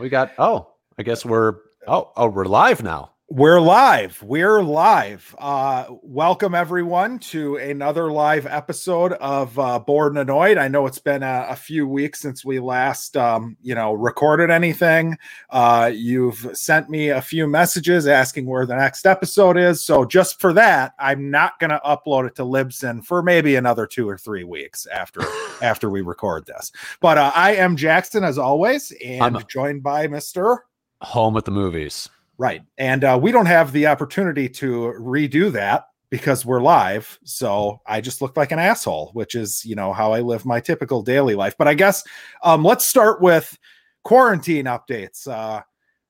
we got. Oh, I guess we're. Oh, oh, we're live now. We're live. We're live. Uh, welcome everyone to another live episode of uh, Bored and Annoyed. I know it's been a, a few weeks since we last, um, you know, recorded anything. Uh, you've sent me a few messages asking where the next episode is. So just for that, I'm not going to upload it to Libsyn for maybe another two or three weeks after after we record this. But uh, I am Jackson as always, and I'm- joined by Mister. Home at the movies. Right. And uh, we don't have the opportunity to redo that because we're live. So I just look like an asshole, which is, you know, how I live my typical daily life. But I guess um, let's start with quarantine updates. Uh,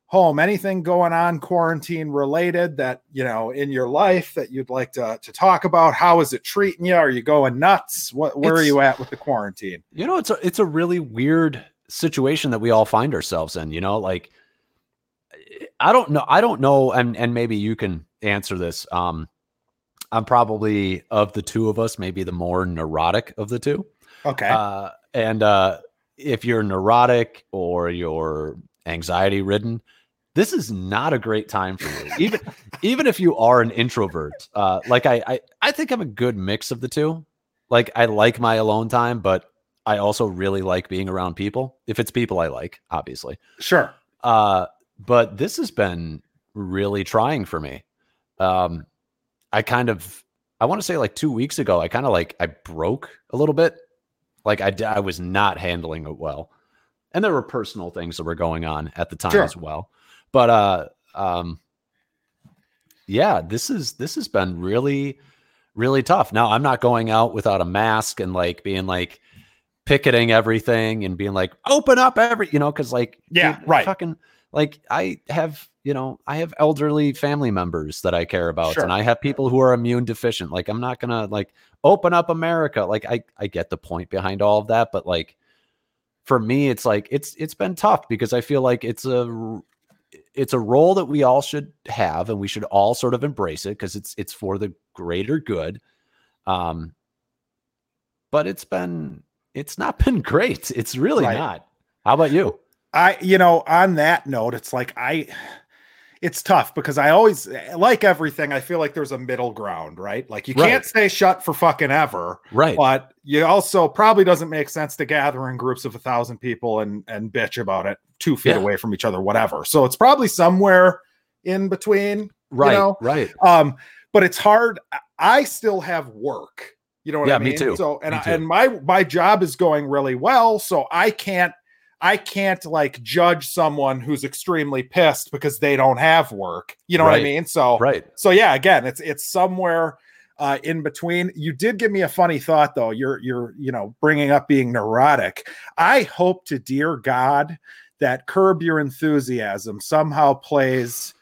home, anything going on quarantine related that, you know, in your life that you'd like to, to talk about? How is it treating you? Are you going nuts? What, where are you at with the quarantine? You know, it's a it's a really weird situation that we all find ourselves in. You know, like I don't know. I don't know, and and maybe you can answer this. Um, I'm probably of the two of us, maybe the more neurotic of the two. Okay. Uh, and uh, if you're neurotic or you're anxiety ridden, this is not a great time for you. Even even if you are an introvert, uh, like I, I I think I'm a good mix of the two. Like I like my alone time, but I also really like being around people. If it's people I like, obviously. sure. Uh, but this has been really trying for me. Um, I kind of, I want to say like two weeks ago, I kind of like I broke a little bit. Like I, I was not handling it well, and there were personal things that were going on at the time Sure. as well. But uh, um, yeah, this is this has been really, really tough. Now I'm not going out without a mask and like being like picketing everything and being like open up every you know because like Yeah, dude, right. fucking like i have you know i have elderly family members that i care about Sure. and i have people who are immune deficient like i'm not gonna like open up america like i i get the point behind all of that but like for me it's like it's it's been tough because i feel like it's a it's a role that we all should have and we should all sort of embrace it because it's it's for the greater good um but it's been it's not been great it's really Right. not how about you I, you know, on that note, it's like I, it's tough because I always like everything. I feel like there's a middle ground, right? Like you Right. can't stay shut for fucking ever, right but you also probably doesn't make sense to gather in groups of a thousand people and and bitch about it two feet Yeah. away from each other, whatever. So it's probably somewhere in between. right know, right Um, but it's hard. I- still have work. You know what Yeah, I me mean? too. So and Me I, too. and my my job is going really well, so I can't I can't like judge someone who's extremely pissed because they don't have work. You know what I mean? So right so yeah, again, it's it's somewhere uh, in between. You did give me a funny thought though. You're you're you know bringing up being neurotic. I hope to dear God that Curb Your Enthusiasm somehow plays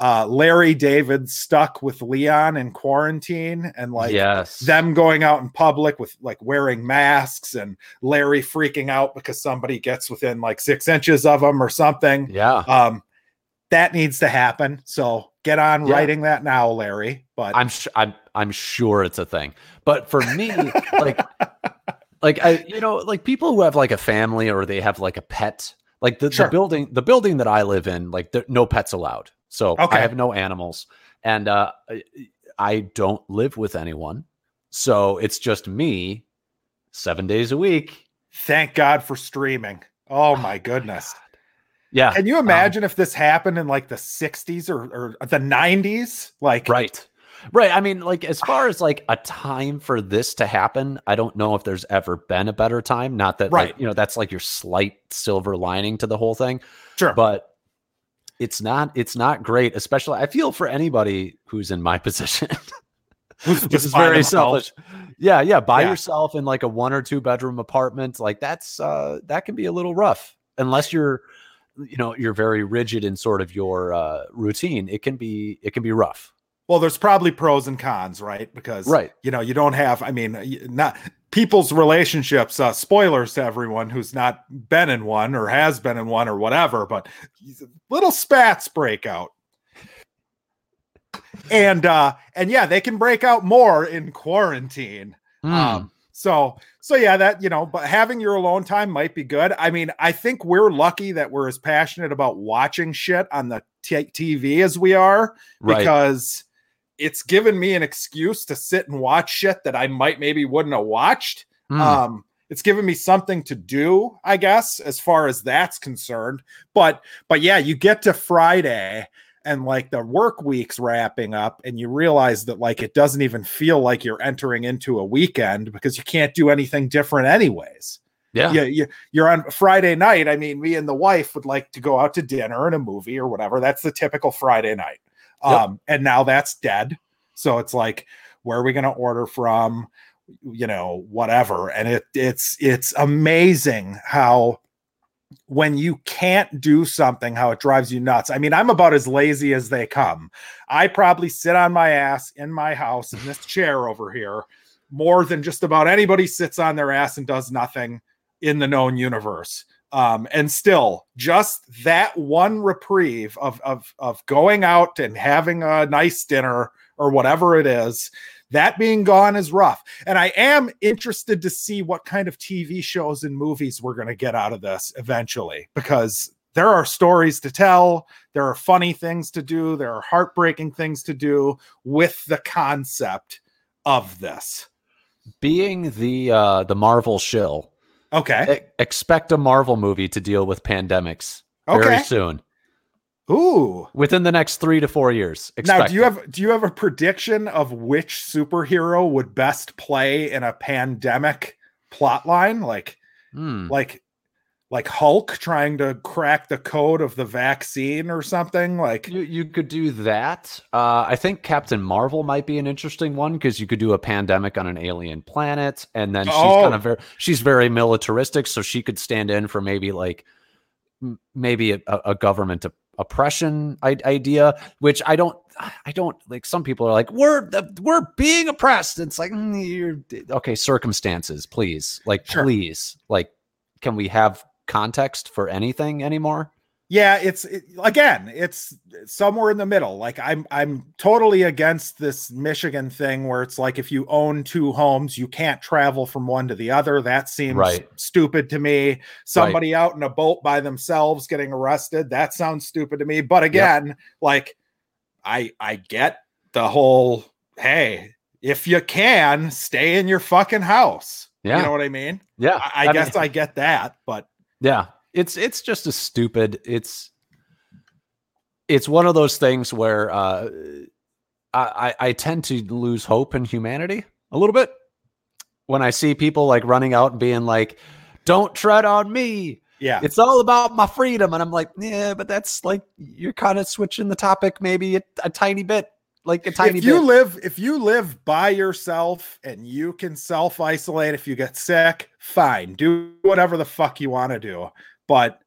uh, Larry David stuck with Leon in quarantine and like yes them going out in public with like wearing masks and Larry freaking out because somebody gets within like six inches of him or something. yeah Um, that needs to happen. So get on Yeah. writing that now, Larry. But i'm sh- i'm i'm sure it's a thing but for me like like i you know like people who have like a family or they have like a pet like the, Sure. the building the building that i live in like there, no pets allowed so Okay. i have no animals and uh I- don't live with anyone so it's just me seven days a week thank God for streaming. Oh my goodness. yeah Can you imagine if this happened in like the 60s or, or the 90s? Like, Right. Right. I mean, like, as far as like a time for this to happen, I don't know if there's ever been a better time. Not that, Right. like, you know, that's like your slight silver lining to the whole thing, sure. but it's not, it's not great, especially I feel for anybody who's in my position. this is very selfish. Yeah, yeah. By Yeah. yourself in like a one or two bedroom apartment, like that's uh that can be a little rough unless you're you know you're very rigid in sort of your uh routine. It can be it can be rough. Well, there's probably pros and cons, right? Because Right. you know, you don't have. I mean, not people's relationships. Uh, spoilers to everyone who's not been in one or has been in one or whatever. But little spats break out, and uh, and yeah, they can break out more in quarantine. Hmm. Um, So, so yeah, that you know, but having your alone time might be good. I mean, I think we're lucky that we're as passionate about watching shit on the t- TV as we are, Right. because it's given me an excuse to sit and watch shit that I might maybe wouldn't have watched. Hmm. Um, it's given me something to do, I guess, as far as that's concerned. But but yeah, you get to Friday and like the work week's wrapping up, and you realize that like it doesn't even feel like you're entering into a weekend because you can't do anything different anyways. yeah. Yeah, you, you're on Friday night. I mean, me and the wife would like to go out to dinner and a movie or whatever. That's the typical Friday night. Um, and now that's dead. So it's like, where are we going to order from? You know, whatever. And it it's it's amazing how when you can't do something, how it drives you nuts. I mean, I'm about as lazy as they come. I probably sit on my ass in my house in this chair over here more than just about anybody sits on their ass and does nothing in the known universe. Um, and still, just that one reprieve of of of going out and having a nice dinner or whatever it is, that being gone is rough. And I am interested to see what kind of TV shows and movies we're going to get out of this eventually, because there are stories to tell, there are funny things to do, there are heartbreaking things to do with the concept of this. Being the uh the Marvel shill, Okay. e- expect a Marvel movie to deal with pandemics very Okay. soon. Ooh. Within the next three to four years. Now, do you have do you have a prediction of which superhero would best play in a pandemic plot line? Like Hmm. like like Hulk trying to crack the code of the vaccine or something? Like You you could do that. Uh, I think Captain Marvel might be an interesting one because you could do a pandemic on an alien planet, and then she's Oh. kind of very she's very militaristic, so she could stand in for maybe like maybe a, a government oppression idea, which I don't I don't like. Some people are like we're we're being oppressed. It's like mm, you're okay. Circumstances, please, like Sure. please, like can we have context for anything anymore? Yeah, it's it, again, it's somewhere in the middle. Like I'm I'm totally against this Michigan thing where it's like if you own two homes, you can't travel from one to the other. That seems Right. stupid to me. Somebody out in a boat by themselves getting arrested, that sounds stupid to me. But again, like I I get the whole hey, if you can, stay in your fucking house. Yeah. You know what I mean? Yeah, I, I, mean- guess I get that, but Yeah, it's it's just a stupid. It's it's one of those things where uh, I I I tend to lose hope in humanity a little bit when I see people like running out and being like, "Don't tread on me." yeah. It's all about my freedom, and I'm like, yeah, but that's like you're kind of switching the topic maybe a, a tiny bit, like a tiny if you bit. live if you live by yourself and you can self isolate if you get sick fine do whatever the fuck you want to do but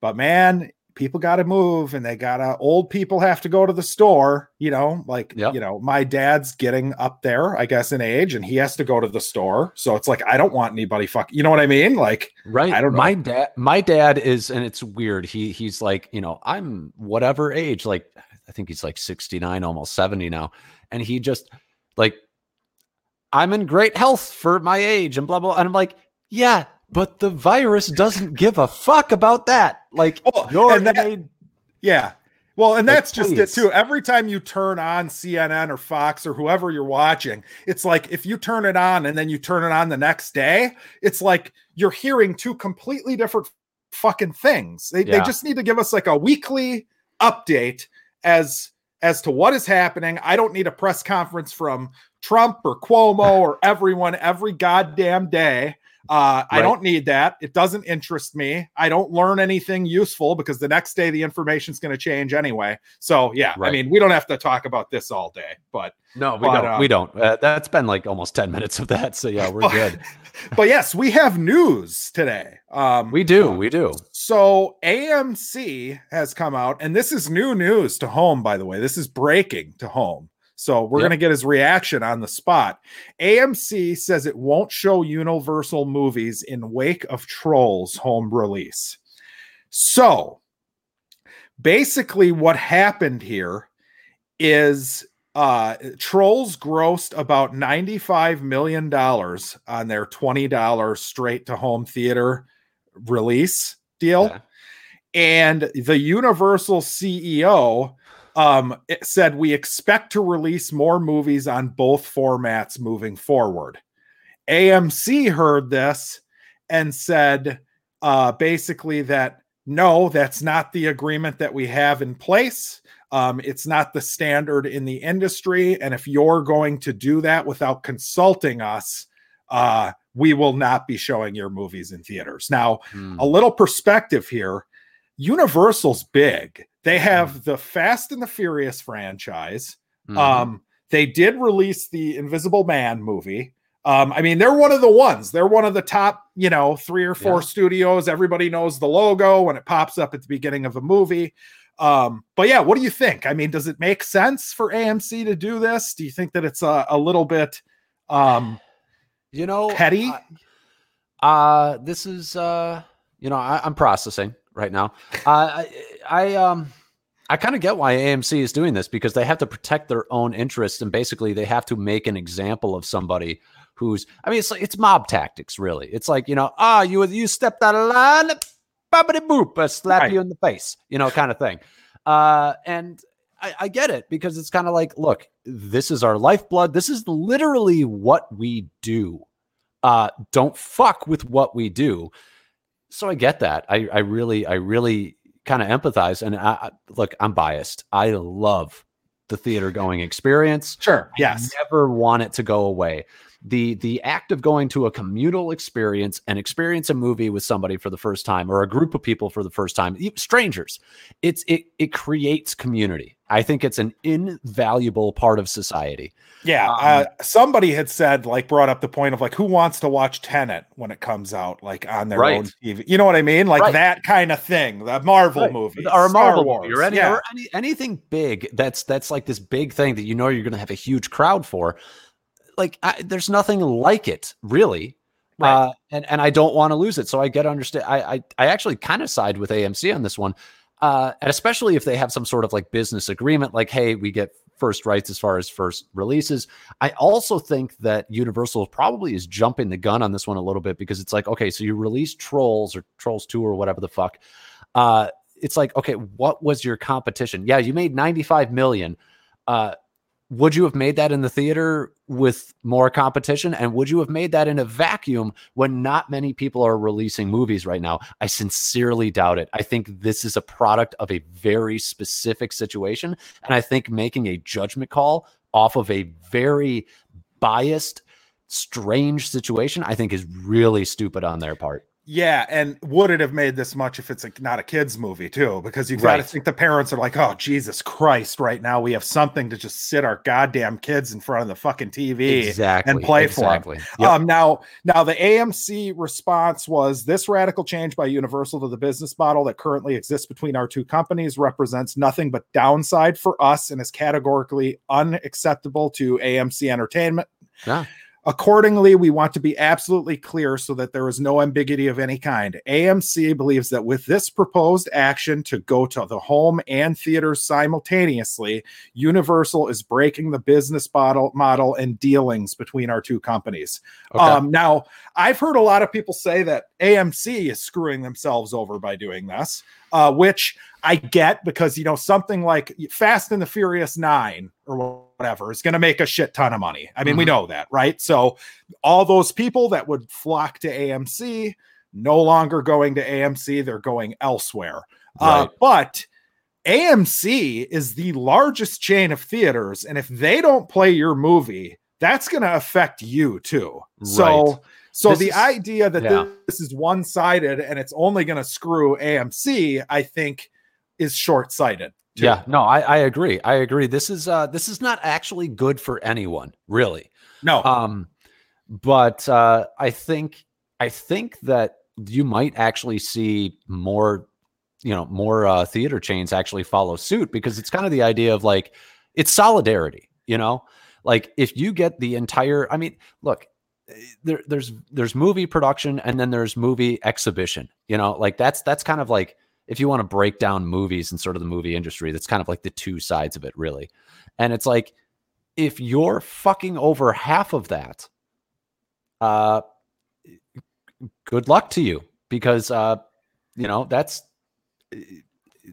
but man people got to move and they gotta old people have to go to the store you know like Yep. you know my dad's getting up there i guess in age and he has to go to the store so it's like i don't want anybody fuck you know what i mean like Right. I don't know. My dad my dad is and it's weird. He he's like, you know, I'm whatever age, like I think he's like 69, almost 70 now. And he just like I'm in great health for my age and blah blah. And I'm like, yeah, but the virus doesn't give a fuck about that. Like Oh, you're that- made- Yeah. Well, and Like, that's just it too. Every time you turn on CNN or Fox or whoever you're watching, it's like if you turn it on and then you turn it on the next day, it's like you're hearing two completely different fucking things. They, they just need to give us like a weekly update as as to what is happening. I don't need a press conference from Trump or Cuomo or everyone every goddamn day. Uh, I don't need that. It doesn't interest me. I don't learn anything useful because the next day the information's going to change anyway. So yeah, I mean, we don't have to talk about this all day, but no, we but, don't. uh, we don't. Uh, that's been like almost 10 minutes of that. So yeah, we're good. but yes, we have news today. Um, We do. We do. So AMC has come out, and this is new news to home, by the way. This is breaking to home. So we're Yep. going to get his reaction on the spot. AMC says it won't show Universal movies in wake of Trolls home release. So basically, what happened here is uh Trolls grossed about 95 million dollars on their $20 straight to home theater release deal. Yeah. And the Universal CEO um it said we expect to release more movies on both formats moving forward. AMC heard this and said uh basically that no, that's not the agreement that we have in place. Um, it's not the standard in the industry. And if you're going to do that without consulting us, uh, we will not be showing your movies in theaters. Now, Hmm. a little perspective here Universal's big. They have the Fast and the Furious franchise. Mhm. Um, they did release the Invisible Man movie. Um, I mean, they're one of the ones. They're one of the top, you know, three or four Yeah. studios. Everybody knows the logo when it pops up at the beginning of a movie. Um, but yeah, what do you think? I mean, does it make sense for AMC to do this? Do you think that it's a, a little bit um you know, petty? Uh, uh, this is uh, you know, I, I'm processing right now. Uh, I, I um, I kind of get why AMC is doing this because they have to protect their own interests and basically they have to make an example of somebody who's. I mean, it's like it's mob tactics, really. It's like you know, ah, you you stepped out of line, boppity boop, I slap Right. you in the face, you know, kind of thing. Uh, and I, I get it because it's kind of like, look, this is our lifeblood. This is literally what we do. Uh, don't fuck with what we do. So I get that. I, I really, I really kind of empathize. And I, I, look, I'm biased. I love the theater going experience. Sure. Yes. I never want it to go away. The the act of going to a communal experience and experience a movie with somebody for the first time or a group of people for the first time, strangers, it's it it creates community. I think it's an invaluable part of society. Yeah. Um, uh, somebody had said, like, brought up the point of like, who wants to watch Tenet when it comes out, like on their Right. own TV? You know what I mean? Like Right. that kind of thing. The Marvel Right. movie or a Marvel Wars. movie or any yeah. or any anything big that's that's like this big thing that you know you're going to have a huge crowd for. Like I, there's nothing like it, really. Right. Uh, and and I don't want to lose it, so I get understand. I I, I actually kind of side with AMC on this one, uh, and especially if they have some sort of like business agreement, like hey, we get first rights as far as first releases. I also think that Universal probably is jumping the gun on this one a little bit because it's like okay, so you release Trolls or Trolls Two or whatever the fuck. Uh, it's like okay, what was your competition? Yeah, you made 95 million. Uh, would you have made that in the theater with more competition? And would you have made that in a vacuum when not many people are releasing movies right now? I sincerely doubt it. I think this is a product of a very specific situation and i think making a judgment call off of a very biased strange situation i think is really stupid on their part Yeah, and would it have made this much if it's a, not a kids movie too? Because you've got to Right. think the parents are like, "Oh Jesus Christ!" Right now, we have something to just sit our goddamn kids in front of the fucking TV. exactly and play for exactly Yep. Um, now, now the AMC response was this radical change by Universal to the business model that currently exists between our two companies represents nothing but downside for us and is categorically unacceptable to AMC Entertainment. Yeah. Accordingly, we want to be absolutely clear so that there is no ambiguity of any kind. AMC believes that with this proposed action to go to the home and theaters simultaneously, Universal is breaking the business model, model and dealings between our two companies. Okay. Um, now, I've heard a lot of people say that AMC is screwing themselves over by doing this, uh, which I get because you know something like Fast and the Furious Nine or whatever is going to make a shit ton of money. I mean, we Mhm. know that, right? So all those people that would flock to AMC no longer going to AMC; they're going elsewhere. Uh, but AMC is the largest chain of theaters, and if they don't play your movie, that's going to affect you too. So, Right. so This the is- idea that yeah. this is one sided and it's only going to screw AMC, I think, is short sighted. Yeah, no, I, I agree. I agree. This is uh this is not actually good for anyone, really. No. Um, but uh, I think I think that you might actually see more, you know, more uh, theater chains actually follow suit because it's kind of the idea of like it's solidarity, you know, like if you get the entire. I mean, look, there, there's there's movie production and then there's movie exhibition, you know, like that's that's kind of like if you want to break down movies and sort of the movie industry, that's kind of like the two sides of it, really. And it's like if you're fucking over half of that, uh, good luck to you because uh, you know that's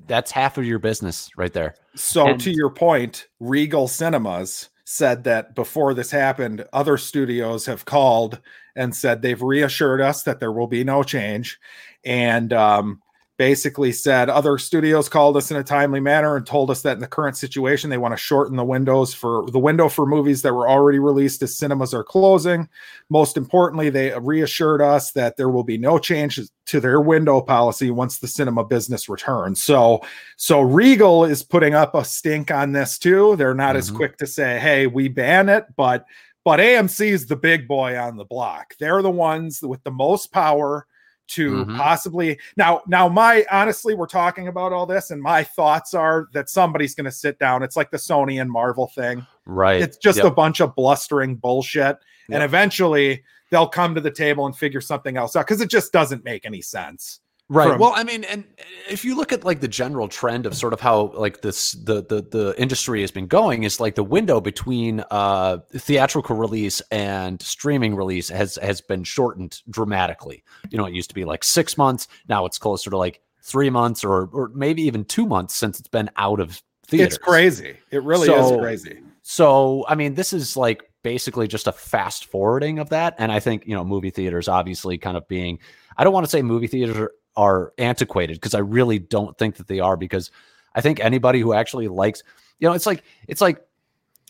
that's half of your business right there. So And- to your point, Regal Cinemas said that before this happened, other studios have called and said they've reassured us that there will be no change, and um, basically said other studios called us in a timely manner and told us that in the current situation they want to shorten the windows for the window for movies that were already released as cinemas are closing. Most importantly, they reassured us that there will be no changes to their window policy once the cinema business returns. So so Regal is putting up a stink on this too. They're not as Mhm. quick to say, "Hey, we ban it," but but AMC is the big boy on the block. They're the ones with the most power to Mhm. possibly now now my honestly we're talking about all this and my thoughts are that somebody's going to sit down it's like the Sony and Marvel thing Right. it's just Yep. a bunch of blustering bullshit and eventually they'll come to the table and figure something else out because it just doesn't make any sense Right. from- well, I mean, and if you look at like the general trend of sort of how like this the the the industry has been going, is like the window between uh theatrical release and streaming release has has been shortened dramatically. You know, it used to be like six months, now it's closer to like three months or or maybe even two months since it's been out of theaters. it's crazy it really So- is crazy So, I mean, this is like basically just a fast forwarding of that. And I think, you know, movie theaters obviously kind of being, I don't want to say movie theaters are, are antiquated because I really don't think that they are because I think anybody who actually likes, you know, it's like, it's like,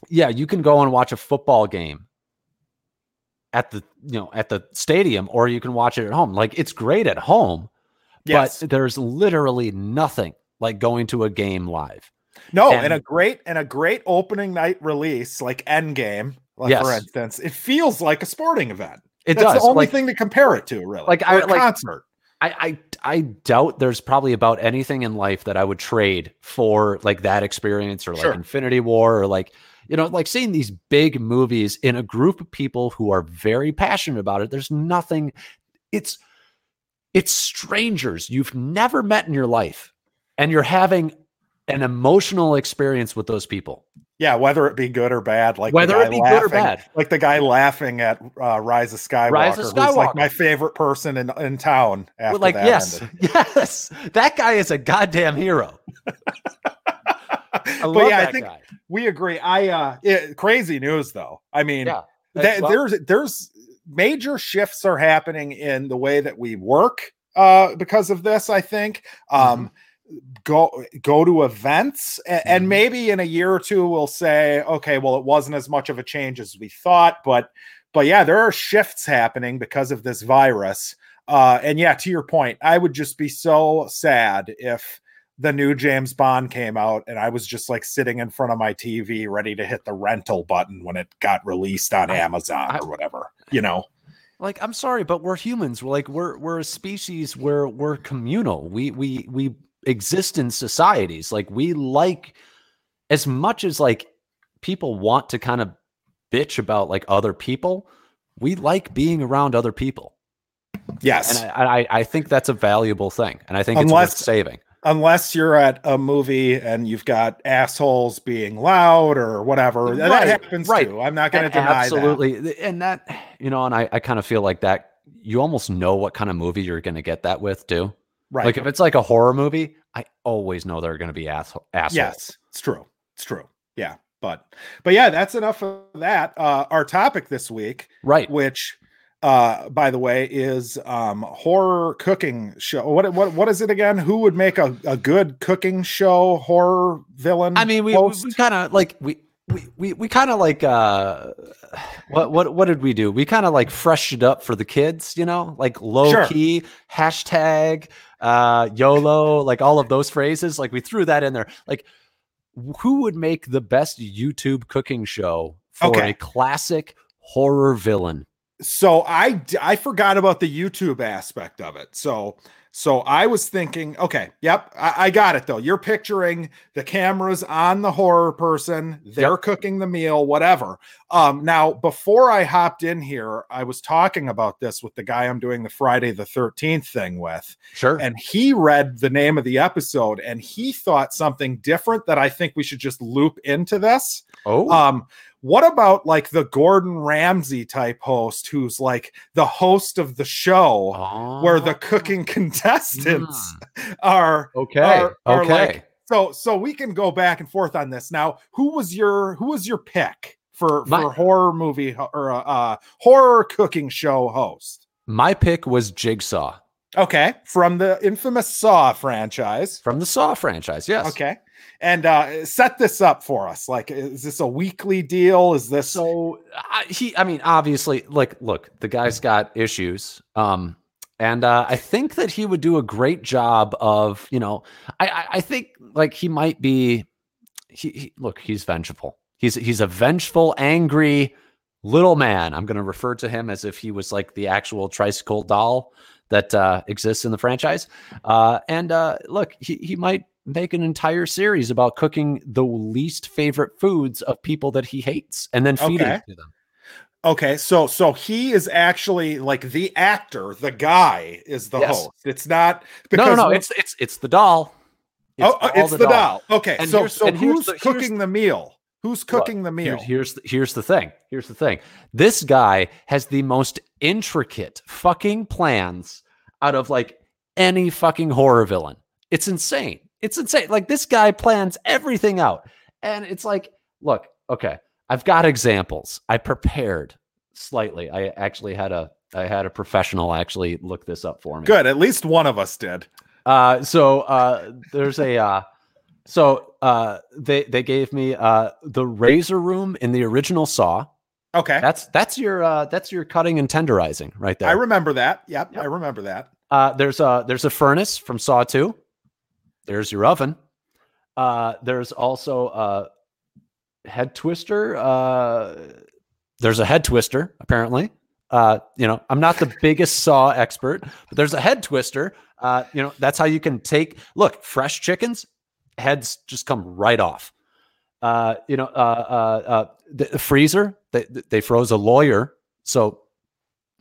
yeah, you can go and watch a football game at the, you know, at the stadium or you can watch it at home. Like it's great at home, yes but there's literally nothing like going to a game live. no and- and, a great and a great opening night release like endgame like for Yes. instance it feels like a sporting event It that's does. the only like, thing to compare it to really Like, I- a like- concert I, I I doubt there's probably about anything in life that I would trade for like that experience or like Sure. Infinity War or like you know like seeing these big movies in a group of people who are very passionate about it. There's nothing. It's it's strangers you've never met in your life, and you're having an emotional experience with those people. Yeah, whether it be good or bad, like the Whether guy it be good or laughing- bad. like the guy laughing at uh, Rise of Skywalker, Rise of who's like my favorite person in, in town. After like that yes, ended. yes, that guy is a goddamn hero. I love but yeah, that I think guy. we agree. I uh, it, crazy news though. I mean, Yeah. th- Well- there's there's major shifts are happening in the way that we work uh, because of this. I think. Um, Go go to events, and, Mhm. maybe in a year or two we'll say, okay, well, it wasn't as much of a change as we thought, but but yeah, there are shifts happening because of this virus. Uh, and yeah, to your point, I would just be so sad if the new James Bond came out and I was just like sitting in front of my TV ready to hit the rental button when it got released on I- Amazon I- or whatever, you know. like i'm sorry but we're humans we're like we're we're a species where we're communal we we we exist in societies like we like as much as like people want to kind of bitch about like other people we like being around other people Yes. and i i, I think that's a valuable thing and i think it's Unless- worth saving unless you're at a movie and you've got assholes being loud or whatever. That happens right. too. I'm not going to deny that. absolutely and that you know and i i kind of feel like that you almost know what kind of movie you're going to get that with too Right. Like if it's like a horror movie, I always know there are going to be ass- assholes. yes, it's true. It's true. Yeah. But but yeah, that's enough of that. Uh our topic this week, Right. which uh by the way is um horror cooking show. What what what is it again? Who would make a, a good cooking show horror villain? I mean, we we, host? we kind of like we we we, we kind of like uh what what what did we do? We kind of like freshened it up for the kids, you know, like low Sure. key hashtag uh YOLO, like all of those phrases. Like we threw that in there. Like who would make the best YouTube cooking show for Okay. a classic horror villain? so I I forgot about the YouTube aspect of it. So So I was thinking, okay, yep, I, I, got it though. You're picturing the cameras on the horror person, they're yep. cooking the meal, whatever. Um, now, before I hopped in here, I was talking about this with the guy I'm doing the Friday the 13th thing with. Sure. And he read the name of the episode and he thought something different that I think we should just loop into this. Oh. Um, what about like the Gordon Ramsay type host who's like the host of the show oh. where the cooking contestants mm. are okay are, are okay. like, so so we can go back and forth on this. Now who was your who was your pick for my, for horror movie or uh, uh horror cooking show host? My pick was jigsaw. Okay from the infamous saw franchise. From the saw franchise yes. Okay and uh, set this up for us. Like, is this a weekly deal? Is this so? Uh, he, I mean, obviously, like, look, the guy's got issues. Um, and uh, I think that he would do a great job of, you know, I, I, I think like he might be. He, he look, he's vengeful. He's he's a vengeful, angry little man. I'm going to refer to him as if he was like the actual tricycle doll that uh, exists in the franchise. Uh, and uh, look, he, he might make an entire series about cooking the least favorite foods of people that he hates and then feeding okay. to them. Okay, so so he is actually like the actor, the guy is the yes. host. It's not because no, no, no, it's it's it's the doll. Oh, it's oh, it's the, the doll. doll. Okay, and so so who's the, cooking the meal? Who's cooking the meal? here's the, here's the thing. Here's the thing. This guy has the most intricate fucking plans out of like any fucking horror villain. It's insane. It's insane. Like this guy plans everything out. And it's like, look, okay, I've got examples. I prepared slightly. I actually had a I had a professional actually look this up for me. Good. At least one of us did. Uh so uh there's a uh so uh they they gave me uh the razor room in the original saw. Okay. That's that's your uh that's your cutting and tenderizing right there. I remember that. Yep, yep. I remember that. Uh there's a there's a furnace from Saw 2. There's your oven. Uh, there's also a head twister. Uh, there's a head twister, apparently. Uh, you know, I'm not the biggest saw expert, but there's a head twister. Uh, you know, that's how you can take look, fresh chickens, heads just come right off. Uh, you know, uh, uh, uh the, the freezer, they, they froze a lawyer. So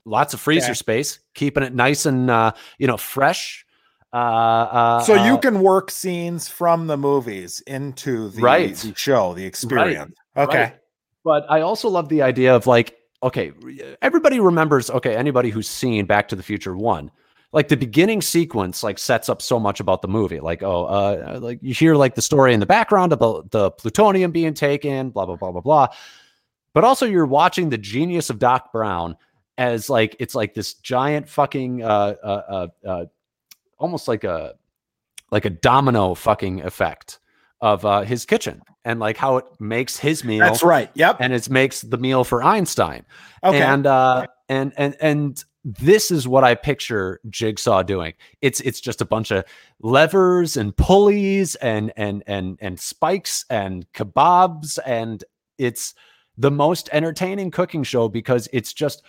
lots of freezer space, keeping it nice and, uh, you know, fresh. Uh, uh, so you uh, can work scenes from the movies into the, right. the show, the experience. Right. Okay. Right. But I also love the idea of like, okay, everybody remembers, okay, anybody who's seen Back to the Future 1, like the beginning sequence like sets up so much about the movie like oh uh like you hear like the story in the background about the plutonium being taken blah blah blah blah blah but also you're watching the genius of doc brown as like it's like this giant fucking uh uh uh, uh almost like a like a domino fucking effect of uh, his kitchen and like how it makes his meal. That's right. Yep. And it makes the meal for Einstein. Okay. And uh, and and and this is what I picture Jigsaw doing. It's it's just a bunch of levers and pulleys and and and and spikes and kebabs and it's the most entertaining cooking show because it's just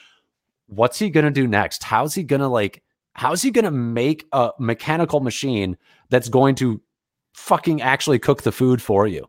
what's he going to do next? How's he going to like How's he going to make a mechanical machine that's going to fucking actually cook the food for you?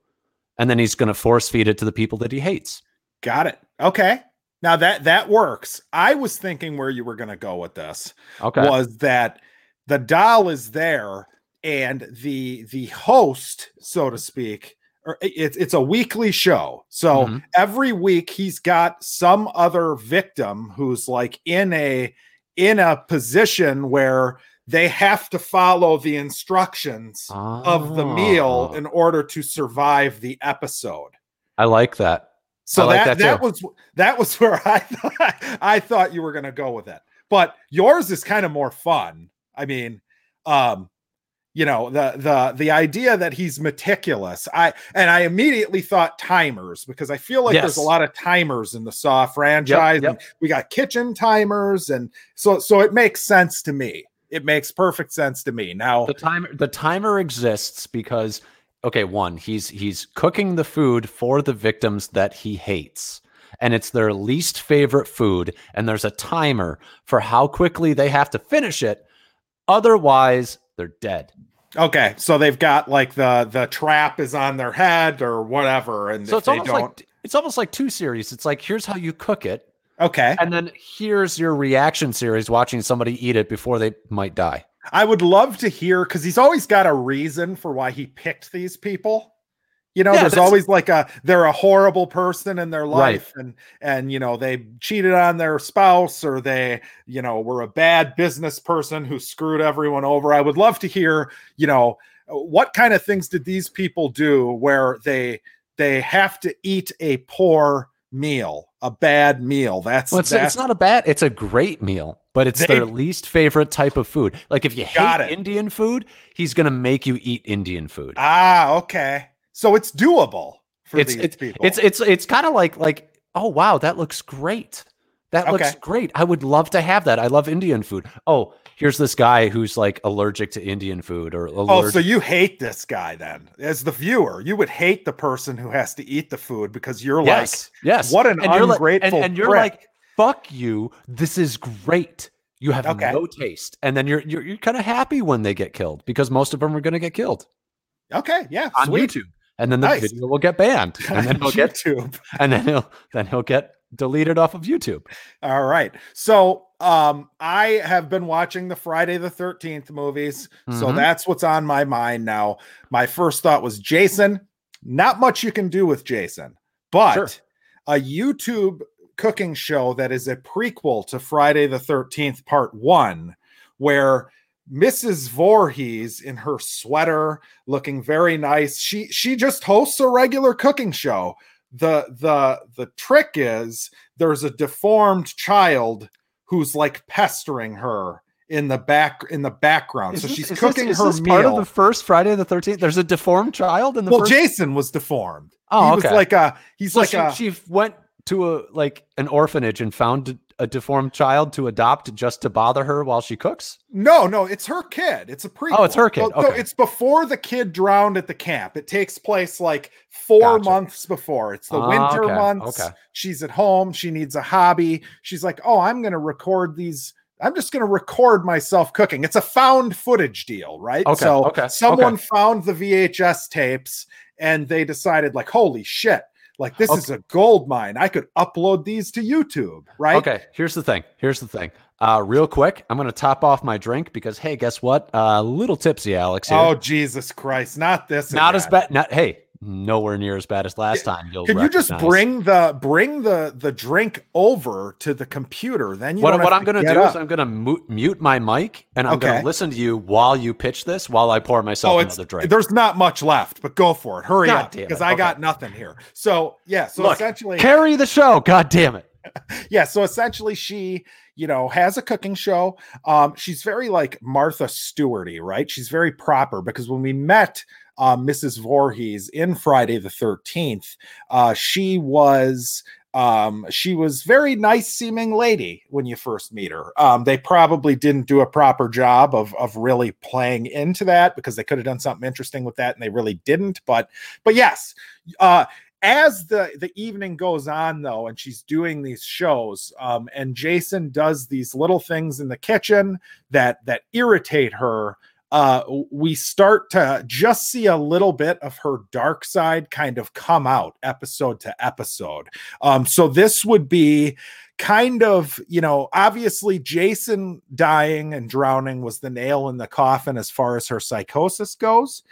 And then he's going to force feed it to the people that he hates. Got it. Okay. Now that that works. I was thinking where you were going to go with this. Okay. Was that the doll is there and the the host, so to speak, or it's it's a weekly show. So mm-hmm. every week he's got some other victim who's like in a in a position where they have to follow the instructions oh. of the meal ah. in order to survive the episode. I like that. So like that, that, that was that was where I thought I thought you were going to go with it. But yours is kind of more fun. I mean, um, you know the the the idea that he's meticulous i and i immediately thought timers because i feel like yes. there's a lot of timers in the saw franchise yep, yep. we got kitchen timers and so so it makes sense to me it makes perfect sense to me now the timer the timer exists because okay one he's he's cooking the food for the victims that he hates and it's their least favorite food and there's a timer for how quickly they have to finish it Otherwise, they're dead. Okay, so they've got like the the trap is on their head or whatever, and So it's they almost don't, like it's almost like two series. It's like here's how you cook it, okay, and then here's your reaction series watching somebody eat it before they might die. I would love to hear because he's always got a reason for why he picked these people. You know, Yeah, there's always like a they're a horrible person in their Right. life, and and you know they cheated on their spouse or they you know were a bad business person who screwed everyone over. I would love to hear you know what kind of things did these people do where they they have to eat a poor meal, a bad meal. That's Well, it's, that's it's not a bad, it's a great meal, but it's They- their least favorite type of food. Like if you Got hate it. Indian food, he's gonna make you eat Indian food. ah okay. So it's doable for it's these it's, people. it's it's it's kind of like like oh wow that looks great. That looks Okay. great. I would love to have that. I love indian food. Oh here's this guy who's like allergic to indian food or allergic Oh, so you hate this guy then? As the viewer, you would hate the person who has to eat the food because you're yes yes. What an and you're like- ungrateful and, and you're like fuck you. This is great. You have Okay. no taste. And then you're you're, you're kind of happy when they get killed because most of them are going to get killed. Okay, yeah, on sweet. youtube and then the Nice. video will get banned and then he'll get YouTube. and then he'll then he'll get deleted off of youtube All right. So um I have been watching the Friday the 13th movies. So Mhm. that's what's on my mind now. My first thought was Jason. Not much you can do with Jason, but Sure. a YouTube cooking show that is a prequel to Friday the 13th part 1 where Mrs. Voorhees in her sweater looking very nice. She she just hosts a regular cooking show. The the the trick is there's a deformed child who's like pestering her in the back in the background. Is so this- she's cooking this, is her this meal. part of the first Friday the Thirteenth. There's a deformed child in the well, first. Jason was deformed. oh, he okay. was like a he's so like she, a she went to a like an orphanage and found a deformed child to adopt just to bother her while she cooks. No, no, it's her kid. It's a prequel. Oh, it's her kid. So, so Okay. it's before the kid drowned at the camp. It takes place like four Gotcha. months before. It's the Ah, winter okay, months. okay. She's at home. She needs a hobby. She's like, oh, I'm going to record these. I'm just going to record myself cooking. It's a found footage deal, right? Okay, So okay, someone okay. found the VHS tapes and they decided, like, holy shit, like this Okay. is a gold mine. I could upload these to YouTube, right? Okay, here's the thing. Here's the thing. Uh, real quick, I'm gonna top off my drink because hey, guess what? A uh, little tipsy, Alex. Here. Oh, Jesus Christ. Not this. not as again. bad. Not hey, nowhere near as bad as last time. You'll Can you just bring the bring the the drink over to the computer? Then you what, what I'm going to do up. is I'm going to mute, mute my mic and I'm going to listen to you while you pitch this while I pour myself Oh, another drink. there's not much left, but go for it. Hurry God up because I Okay. got nothing here. So yeah, so Look, essentially, Carry the show. God damn it. yeah, so essentially, she you know has a cooking show. Um, she's very like Martha Stewarty, right? She's very proper because when we met uh, Mrs. Voorhees in Friday the Thirteenth, uh, she was um she was very nice seeming lady when you first meet her um they probably didn't do a proper job of of really playing into that because they could have done something interesting with that and they really didn't but but yes uh as the the evening goes on though and she's doing these shows um and jason does these little things in the kitchen that that irritate her uh we start to just see a little bit of her dark side kind of come out episode to episode um so this would be kind of you know obviously jason dying and drowning was the nail in the coffin as far as her psychosis goes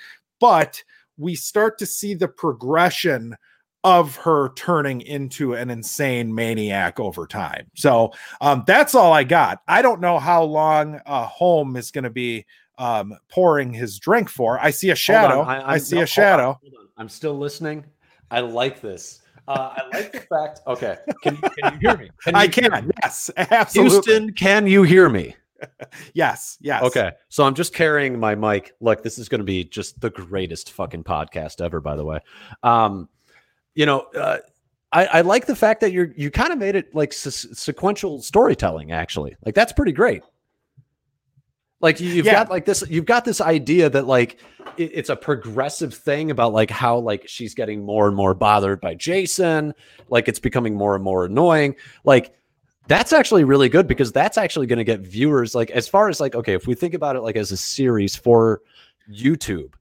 but we start to see the progression of her turning into an insane maniac over time. So um, that's all I got. I don't know how long uh, Home is going to be um, pouring his drink for. I see a shadow. On, I, I'm- see no, a on, shadow. hold on. I'm still listening. I like this. Uh, I like the fact. Okay. Can, can you hear me? Can I you hear can. me? Yes, absolutely. Houston, can you hear me? Yes, yes. Okay. So I'm just carrying my mic. Look, this is going to be just the greatest fucking podcast ever, by the way. Um, you know, uh, I, I like the fact that you're you kind of made it like se- sequential storytelling. Actually, like that's pretty great. Like you- you've Yeah. got like this, you've got this idea that like it- it's a progressive thing about like how like she's getting more and more bothered by Jason. Like it's becoming more and more annoying. Like That's actually really good because that's actually going to get viewers like as far as like okay, if we think about it like as a series for YouTube,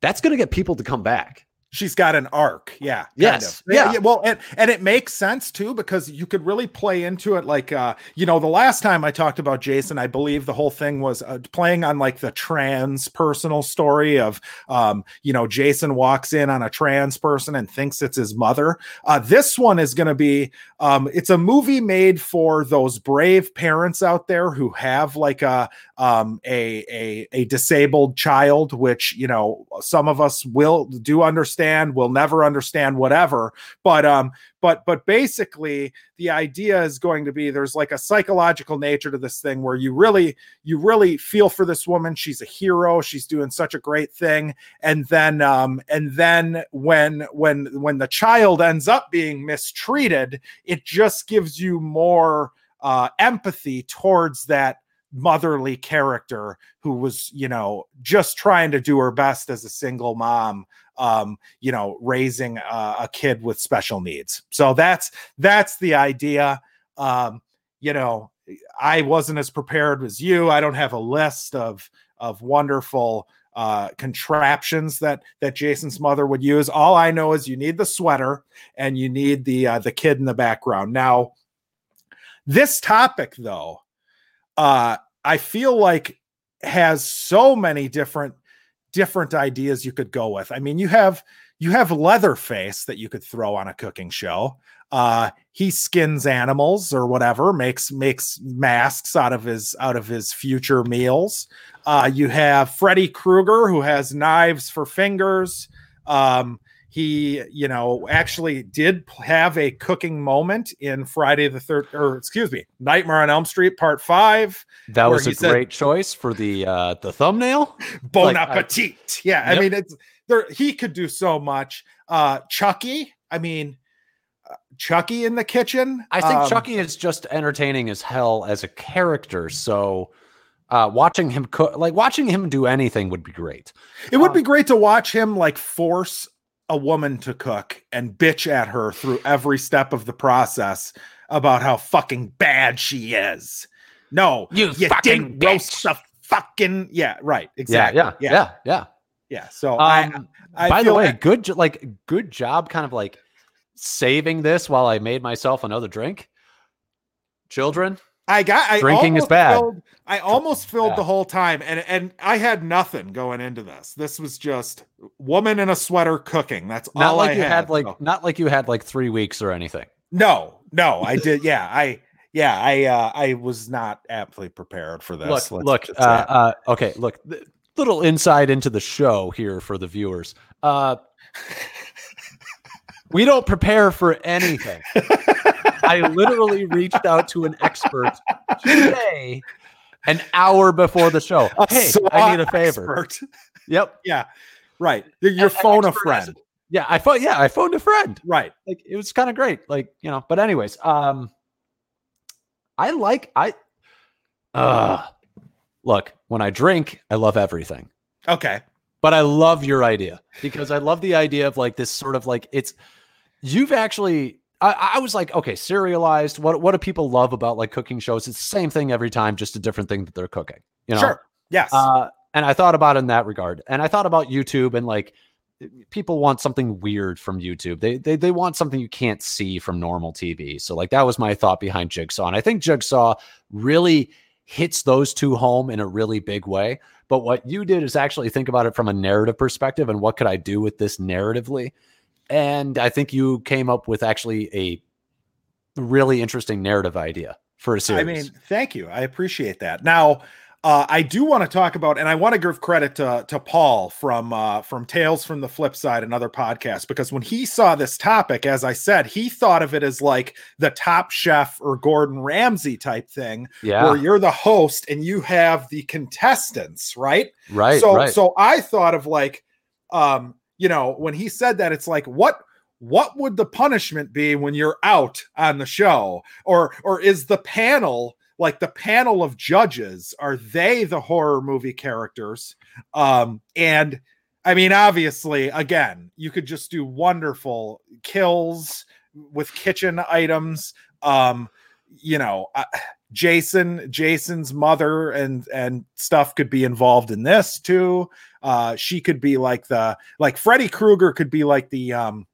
that's going to get people to come back she's got an arc yeah yes yeah. yeah. well and and it makes sense too because you could really play into it like uh you know the last time i talked about jason i believe the whole thing was uh, playing on like the trans personal story of um you know jason walks in on a trans person and thinks it's his mother uh this one is going to be um it's a movie made for those brave parents out there who have like a um a a, a disabled child which you know some of us will do understand we'll never understand whatever. But um but but basically the idea is going to be there's like a psychological nature to this thing where you really you really feel for this woman. She's a hero. She's doing such a great thing. And then um and then when when when the child ends up being mistreated it just gives you more uh empathy towards that motherly character who was you know just trying to do her best as a single mom um you know raising a, a kid with special needs so that's that's the idea um you know i wasn't as prepared as you i don't have a list of of wonderful uh, contraptions that that Jason's mother would use. All I know is you need the sweater and you need the uh, the kid in the background. Now, this topic though, uh, I feel like has so many different different ideas you could go with. I mean, you have you have Leatherface that you could throw on a cooking show. Uh, he skins animals or whatever, makes makes masks out of his out of his future meals. Uh, you have Freddy Krueger who has knives for fingers. Um, he you know actually did have a cooking moment in friday the third or excuse me nightmare on elm street part five that was a great choice for the uh the thumbnail bon like, appetit I, yeah yep. i mean it's there he could do so much uh chucky i mean uh, chucky in the kitchen i think um, chucky is just entertaining as hell as a character so uh, watching him cook, like watching him do anything would be great. It would be um, great to watch him like force a woman to cook and bitch at her through every step of the process about how fucking bad she is. No, you, you didn't bitch. roast the fucking yeah, right, exactly. Yeah, yeah, yeah, yeah. yeah. So, um, I, I by the way, like, good, like, good job, kind of like saving this while I made myself another drink. Children, I got I drinking is bad. Filled, I almost filled the whole time, and and I had nothing going into this. This was just woman in a sweater cooking. That's not all like I you had, had like so. not like you had like three weeks or anything. No, no, I did. Yeah, I yeah, I uh, I was not aptly prepared for this. Look, look, uh, uh, okay, look, little insight into the show here for the viewers. Uh, we don't prepare for anything. I literally reached out to an expert today, an hour before the show. hey, I need a favor. Expert. Yep. Yeah. Right. Your phone a friend. Yeah, I phone. Yeah, I phoned a friend. Right. Like it was kind of great. Like you know. But anyways, um, I like I. Uh, look, when I drink, I love everything. Okay. But I love your idea because I love the idea of like this sort of like it's you've actually I, I, was like, okay, serialized. What what do people love about like cooking shows? It's the same thing every time, just a different thing that they're cooking. You know? Sure. Yes. Uh, and I thought about it in that regard. And I thought about YouTube and like people want something weird from YouTube. They they they want something you can't see from normal TV. So like that was my thought behind Jigsaw. And I think Jigsaw really hits those two home in a really big way. But what you did is actually think about it from a narrative perspective and what could I do with this narratively? And I think you came up with actually a really interesting narrative idea for a series. I mean, thank you. I appreciate that. Now, uh, I do want to talk about, and I want to give credit to to Paul from uh, from Tales from the Flip Side, another podcast, because when he saw this topic, as I said, he thought of it as like the Top Chef or Gordon Ramsay type thing, yeah. where you're the host and you have the contestants, right? Right. So, right. so I thought of like, um, you know, when he said that, it's like, what what would the punishment be when you're out on the show? Or or is the panel like the panel of judges, are they the horror movie characters? Um, and I mean, obviously, again, you could just do wonderful kills with kitchen items. Um, you know, uh, Jason, Jason's mother and and stuff could be involved in this too. Uh, she could be like the like Freddy Krueger could be like the um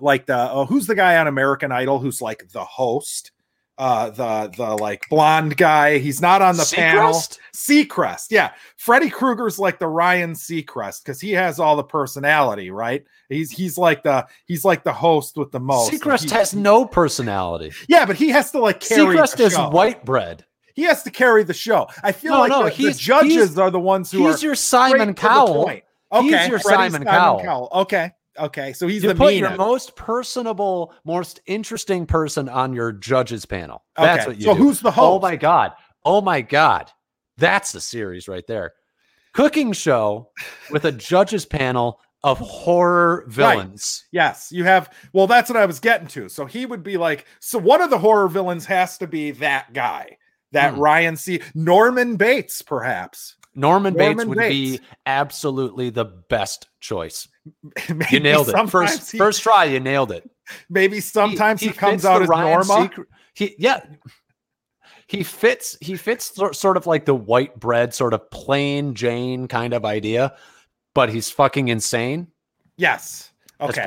like the oh, who's the guy on American Idol who's like the host? Uh the the like blonde guy. He's not on the Seacrest? panel. Seacrest? Yeah. Freddy Krueger's like the Ryan Seacrest because he has all the personality right? He's he's like the he's like the host with the most. Seacrest he- has no personality. yeah but he has to like carry Seacrest is white bread. He has to carry the show I feel No, like no, the, the judges he's- are the ones who He's are your Simon Cowell. okay He's your Freddie's Simon Cowell. okay okay so he's you the put mean your most personable, most interesting person on your judges panel. That's Okay, what you so do. who's the oh host? Oh my god. Oh my god. That's the series right there. Cooking show with a judges panel of horror villains. Yes, you have. Well, that's what I was getting to. So he would be like, so one of the horror villains has to be that guy, that Hmm. Ryan C. Norman Bates, perhaps. Norman, Bates Norman would Bates. be absolutely the best choice. maybe You nailed it. First he- first try, you nailed it. maybe sometimes he, comes out as Ryan Norma. He yeah. He fits he fits sort of like the white bread sort of plain Jane kind of idea, but he's fucking insane. Yes. That's Okay.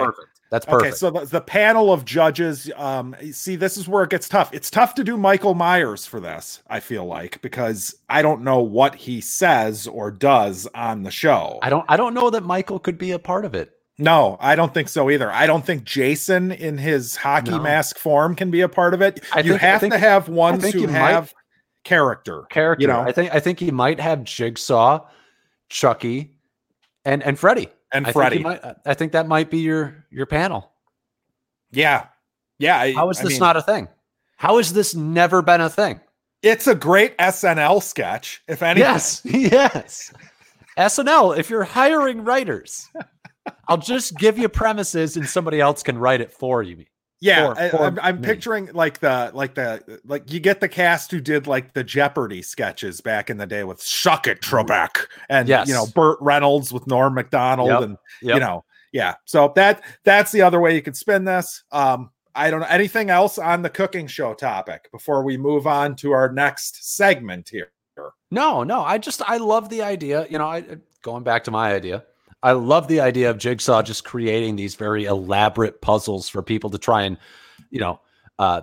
That's perfect. Okay, so the, the panel of judges, um, see, this is where it gets tough. It's tough to do Michael Myers for this, I feel like, because I don't know what he says or does on the show. I don't I don't know that Michael could be a part of it. No, I don't think so either. I don't think Jason in his hockey No. mask form can be a part of it. I you think- have think- to have ones who you might- have character. Character. You know? I think I think he might have Jigsaw, Chucky, and and Freddy. And I Freddy. Think might, I think that might be your your panel. yeah. Yeah. I, How is I this mean, not a thing? How has this never been a thing? It's a great SNL sketch, if anything. Yes, yes. SNL, if you're hiring writers, I'll just give you premises and somebody else can write it for you. Yeah, for- I, for am I'm picturing like the like the like you get the cast who did like the Jeopardy sketches back in the day with "Suck It, Trebek" and Yes. you know Burt Reynolds with Norm Macdonald Yep, and Yep. you know yeah. So that that's the other way you could spin this. Um, I don't know anything else on the cooking show topic before we move on to our next segment here. No, no. I just I love the idea. You know, I going back to my idea. I love the idea of Jigsaw just creating these very elaborate puzzles for people to try and, you know, uh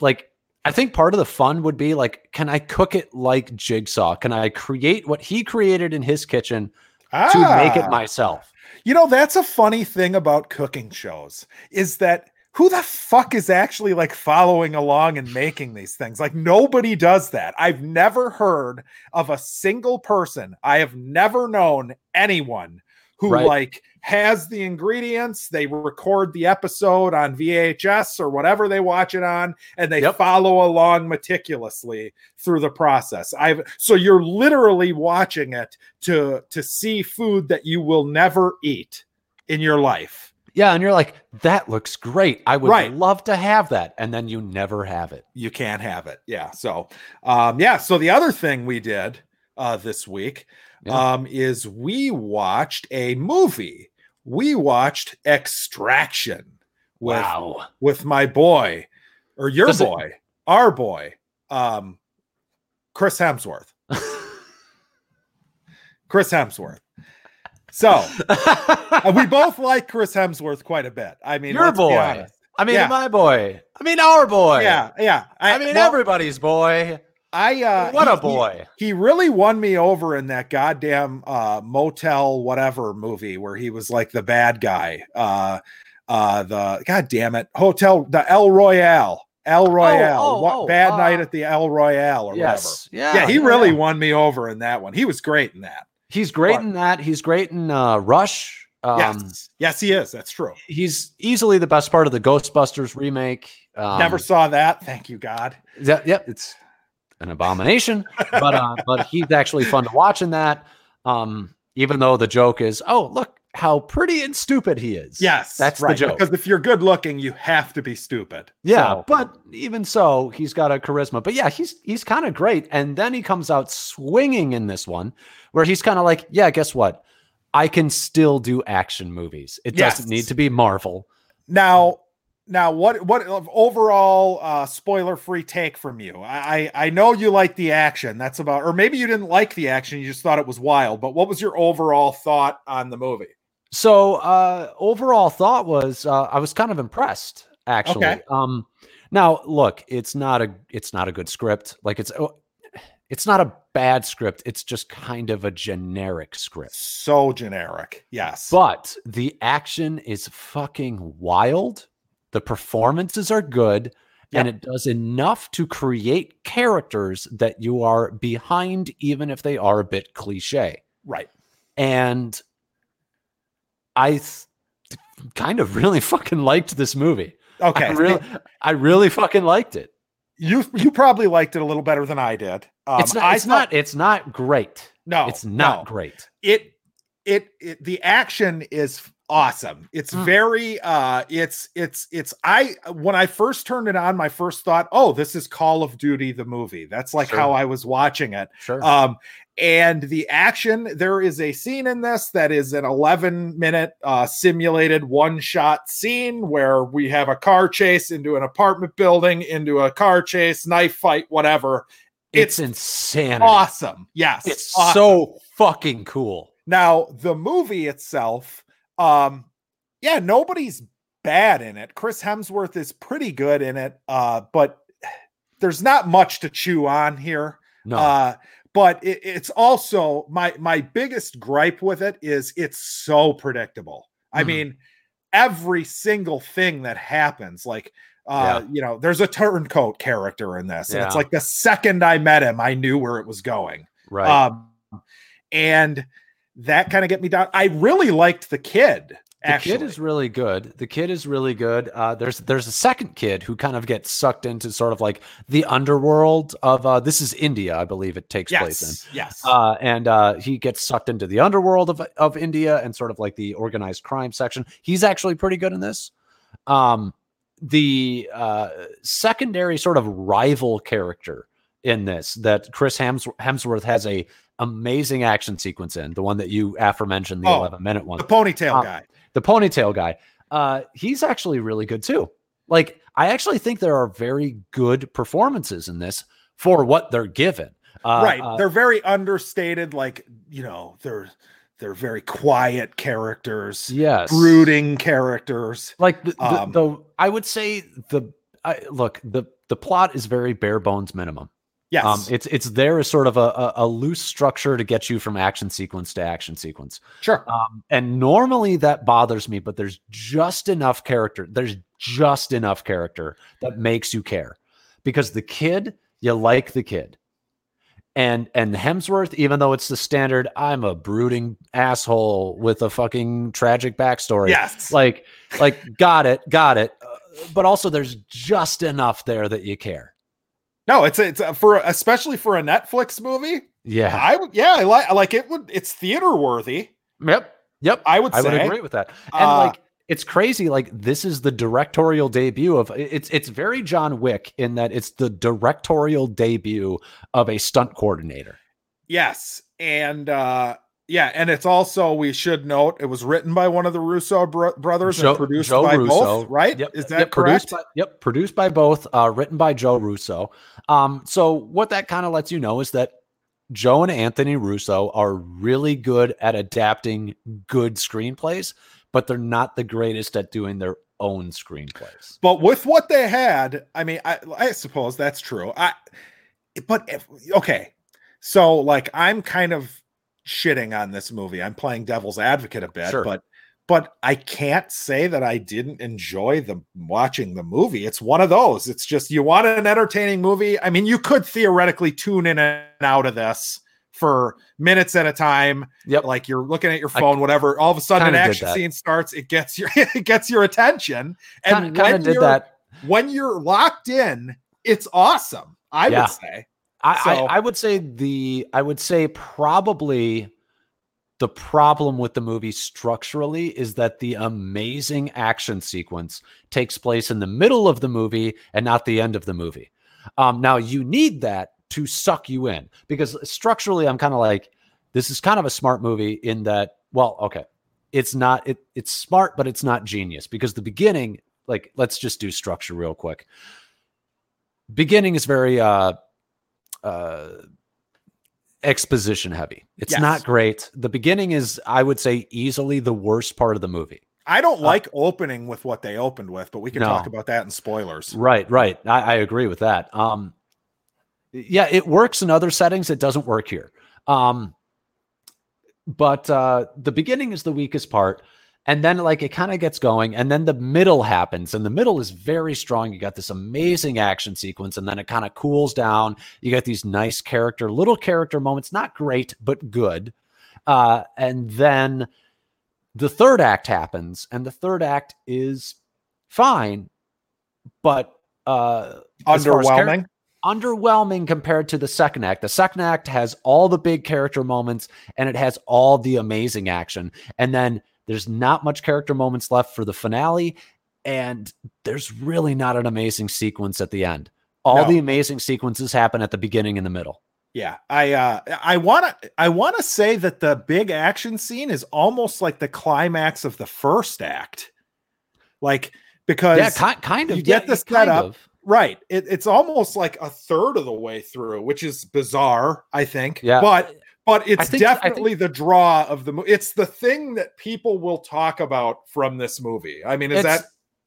like I think part of the fun would be like, can I cook it like Jigsaw? Can I create what he created in his kitchen to make it Ah. myself? You know, that's a funny thing about cooking shows is that who the fuck is actually like following along and making these things? Like nobody does that. I've never heard of a single person. I have never known anyone who Right. like has the ingredients, they record the episode on VHS or whatever they watch it on and they Yep. follow along meticulously through the process. I've so you're literally watching it to to see food that you will never eat in your life. Yeah, and you're like, that looks great. I would Right. love to have that. And then you never have it. You can't have it. Yeah. So um yeah, so the other thing we did uh this week Yeah. um is we watched a movie. We watched Extraction with Wow. with my boy or your Does it- boy, our boy, um Chris Hemsworth. Chris Hemsworth. So Uh, we both like Chris Hemsworth quite a bit. I mean, Your boy. I mean, Yeah. my boy. I mean, our boy. Yeah, yeah. I, mean, well, everybody's boy. I uh, what a he- boy. He, really won me over in that goddamn uh, motel whatever movie where he was like the bad guy. Uh, uh, the god damn it, hotel the El Royale. El Royale. oh, What- oh, bad uh, night at the El Royale or yes. Whatever. Yeah, he really yeah. won me over in that one. He was great in that. He's great What? in that. He's great in uh, Rush. Um, yes, yes, he is. That's true. He's easily the best part of the Ghostbusters remake. Um, Never saw that. Thank you, God. That, yep, it's an abomination, but uh, but he's actually fun to watch in that. Um, even though the joke is, oh look how pretty and stupid he is. Yes, that's right. the joke. Because if you're good looking, you have to be stupid. Yeah, So- but even so, he's got a charisma. But yeah, he's he's kind of great. And then he comes out swinging in this one, where he's kind of like, yeah, guess what? I can still do action movies. It Yes. doesn't need to be Marvel. Now, Now, what what overall uh, spoiler free take from you? I I know you like the action. That's about, or maybe you didn't like the action. You just thought it was wild. But what was your overall thought on the movie? So uh, overall thought was uh, I was kind of impressed actually. Okay. Um, now look, it's not a it's not a good script. Like it's oh, it's not a bad script. It's just kind of a generic script. So generic. Yes. But the action is fucking wild. The performances are good. And it does enough to create characters that you are behind, even if they are a bit cliche. right. And I th- kind of really fucking liked this movie. Okay. I really, I really fucking liked it. you you probably liked it a little better than I did. Um, it's not. It's thought- not. It's not great. No, it's not no. great. it it, it the action is awesome it's Mm. very uh it's it's it's i when i first turned it on my first thought oh this is call of duty the movie that's like Sure. how i was watching it Sure. um and the action there is a scene in this that is an 11 minute uh simulated one shot scene where we have a car chase into an apartment building into a car chase knife fight whatever it's, it's insanity. awesome yes It's awesome. so fucking cool. Now, the movie itself, um, yeah, nobody's bad in it. Chris Hemsworth is pretty good in it, uh, but there's not much to chew on here. No. Uh, but it, it's also my my biggest gripe with it is it's so predictable. I Mhm. mean, every single thing that happens, like uh, you know, there's a turncoat character in this, and it's like the second I met him, I knew where it was going. right. Um, and that kind of get me down. I really liked the kid. the Actually, kid is really good. The kid is really good. Uh, there's there's a second kid who kind of gets sucked into sort of like the underworld of uh, this is India, I believe it takes place in. yes, yes, Uh, and uh, he gets sucked into the underworld of, of India and sort of like the organized crime section. He's actually pretty good in this. Um, the uh, secondary sort of rival character in this that Chris Hems- Hemsworth has a amazing action sequence in the one that you aforementioned the Oh, 11 minute one the ponytail uh, guy. the ponytail guy uh he's actually really good too like i actually think there are very good performances in this for what they're given uh, right, uh, they're very understated. Like you know, they're they're very quiet characters, yes brooding characters. like the, the, Um, the i would say the I, look the the plot is very bare bones minimum Yes, um it's it's there as sort of a, a, loose structure to get you from action sequence to action sequence sure. Um, and normally that bothers me, but there's just enough character. There's just enough character that makes you care because the kid, you like the kid. And and Hemsworth, even though it's the standard, I'm a brooding asshole with a fucking tragic backstory. yes, Like, like, got it, got it. Uh, but also, there's just enough there that you care. No, it's it's a, for especially for a Netflix movie. Yeah. I would, yeah, I like like it would. It's theater worthy. Yep. Yep. I would I say. would agree with that. And Uh, like it's crazy like this is the directorial debut of it's it's very John Wick in that it's the directorial debut of a stunt coordinator. Yes, and uh yeah, and it's also we should note it was written by one of the Russo bro- brothers Joe- and produced Joe by Russo. both, right? Yep. Is that yep, correct? Produced by, yep, produced by both, uh, written by Joe Russo. Um, so what that kind of lets you know is that Joe and Anthony Russo are really good at adapting good screenplays, but they're not the greatest at doing their own screenplays. but with what they had, I mean, I, I suppose that's true. I, but if, okay, so like I'm kind of shitting on this movie. I'm playing devil's advocate a bit, Sure. but but I can't say that I didn't enjoy the watching the movie. It's one of those. It's just you want an entertaining movie. I mean, you could theoretically tune in and out of this for minutes at a time. Yep. Like you're looking at your I phone, whatever. All of a sudden, an action scene starts. It gets your it gets your attention, and Kind of when did you're that. when you're locked in, it's awesome. I Yeah. would say. I, So- I, I would say the I would say probably the problem with the movie structurally is that the amazing action sequence takes place in the middle of the movie and not the end of the movie. Um, now you need that to suck you in because structurally I'm kind of like this is kind of a smart movie in that well okay it's not it it's smart but it's not genius because the beginning like let's just do structure real quick. Beginning is very uh uh exposition heavy. It's Yes. not great. The beginning is I would say easily the worst part of the movie. I don't like opening with what they opened with, but we can Uh, No. talk about that in spoilers. Right, right. I, I agree with that. Um, yeah, it works in other settings. It doesn't work here. Um, but uh, the beginning is the weakest part, and then like it kind of gets going, and then the middle happens, and the middle is very strong. You got this amazing action sequence, and then it kind of cools down. You got these nice character, little character moments, not great but good. Uh, and then the third act happens, and the third act is fine, but uh, as far as char- Underwhelming. underwhelming compared to the second act. The second act has all the big character moments and it has all the amazing action. And then there's not much character moments left for the finale. And there's really not an amazing sequence at the end. All No. the amazing sequences happen at the beginning and the middle. Yeah, I uh I want to I want to say that the big action scene is almost like the climax of the first act. Like because Yeah, ki- kind of. you get yeah, the kind setup, of. right, it, it's almost like a third of the way through, which is bizarre, I think. Yeah. But but it's think- I think- definitely the draw of the movie. It's the thing that people will talk about from this movie. I mean, is that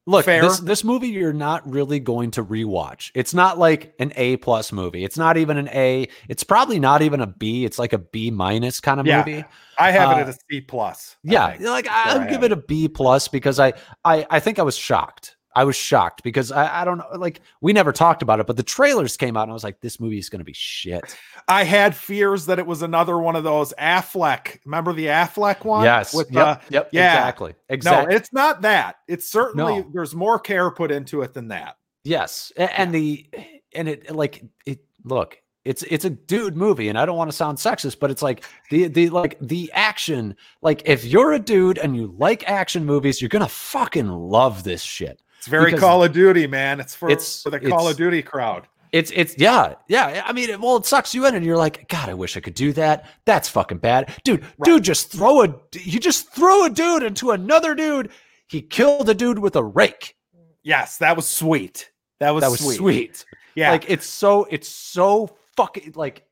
Look, fair? this this movie you're not really going to rewatch. It's not like an A plus movie. It's not even an A. It's probably not even a B. It's like a B minus kind of Yeah, movie. I have it Uh, at a C plus. Yeah, think. like I'll I give have it a B plus because I I I think I was shocked. I was shocked because I, I don't know, like we never talked about it, but the trailers came out and I was like, this movie is gonna be shit. I had fears that it was another one of those Affleck. Remember the Affleck one? yes. With yep, uh, yep, yeah. exactly. no, it's not that. It's certainly No. there's more care put into it than that. Yes, A- and the and it like it. Look, it's it's a dude movie, and I don't want to sound sexist, but it's like the the like the action. Like if you're a dude and you like action movies, you're gonna fucking love this shit. It's very Because- Call of Duty, man. It's for, It's- for the Call of Duty crowd. It's it's yeah yeah. I mean, well, it sucks you in, and you're like, God, I wish I could do that. That's fucking bad, dude. Dude, just throw a you just throw a dude into another dude. He killed a dude with a rake. Yes, that was sweet. That was That was sweet. sweet. Yeah. Like it's so it's so fucking like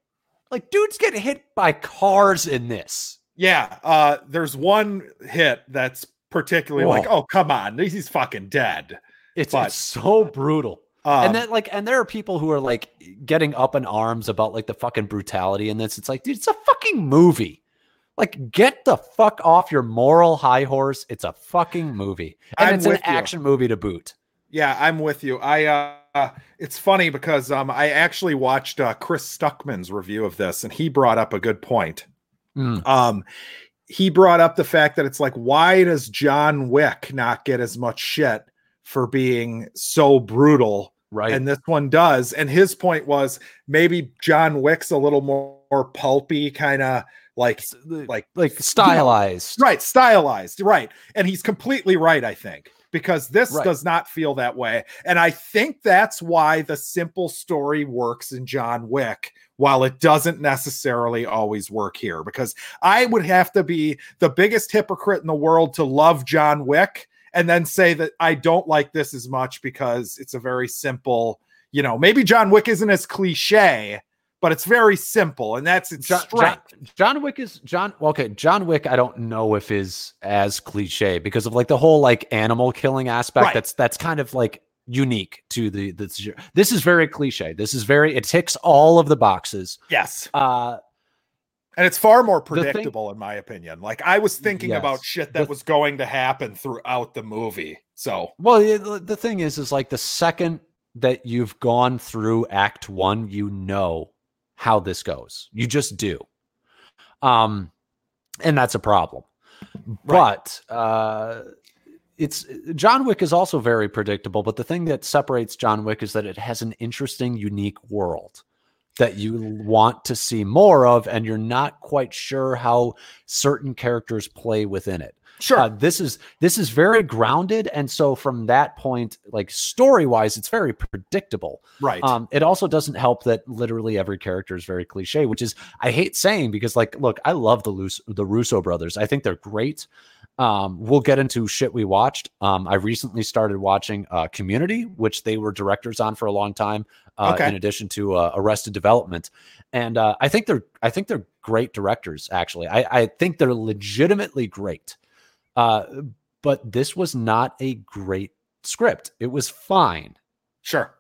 like dudes get hit by cars in this. yeah. Uh there's one hit that's particularly like, oh come on, he's fucking dead. It's, But- it's so brutal. Um, and then like and there are people who are like getting up in arms about like the fucking brutality in this. It's like, dude, it's a fucking movie. Like, get the fuck off your moral high horse. It's a fucking movie. And I'm it's an you. action movie to boot. Yeah, I'm with you. I uh it's funny because um I actually watched uh Chris Stuckman's review of this and he brought up a good point. Mm. Um he brought up the fact that it's like why does John Wick not get as much shit for being so brutal Right. and this one does and his point was maybe John Wick's a little more, more pulpy kind of like like like stylized. right stylized right and he's completely right i think because this Right. does not feel that way and i think that's why the simple story works in john wick while it doesn't necessarily always work here because i would have to be the biggest hypocrite in the world to love john wick and then say that i don't like this as much because it's a very simple you know maybe john wick isn't as cliche but it's very simple and that's its John, John, John Wick is John. well, Okay, John Wick. I don't know if is as cliche because of like the whole like animal killing aspect. Right. That's that's kind of like unique to the this. This is very cliche. This is very. It ticks all of the boxes. yes Uh, And it's far more thing- predictable, in my opinion. Like I was thinking Yes. about shit that The- was going to happen throughout the movie. So well, it- the thing is, is like the second that you've gone through Act One, you know how this goes. You just do. Um, and that's a problem. But uh, it's John Wick is also very predictable. But the thing that separates John Wick is that it has an interesting, unique world that you want to see more of, and you're not quite sure how certain characters play within it. sure, Uh, this is this is very grounded, and so from that point, like story wise, it's very predictable. right. Um, it also doesn't help that literally every character is very cliche, which is I hate saying because like, look, I love the Lus- the Russo brothers. I think they're great. Um, we'll get into shit we watched. Um, I recently started watching uh, Community, which they were directors on for a long time. Uh, Okay. In addition to uh, Arrested Development, and uh, I think they're I think they're great directors. Actually, I, I think they're legitimately great. Uh, but this was not a great script. It was fine. Sure.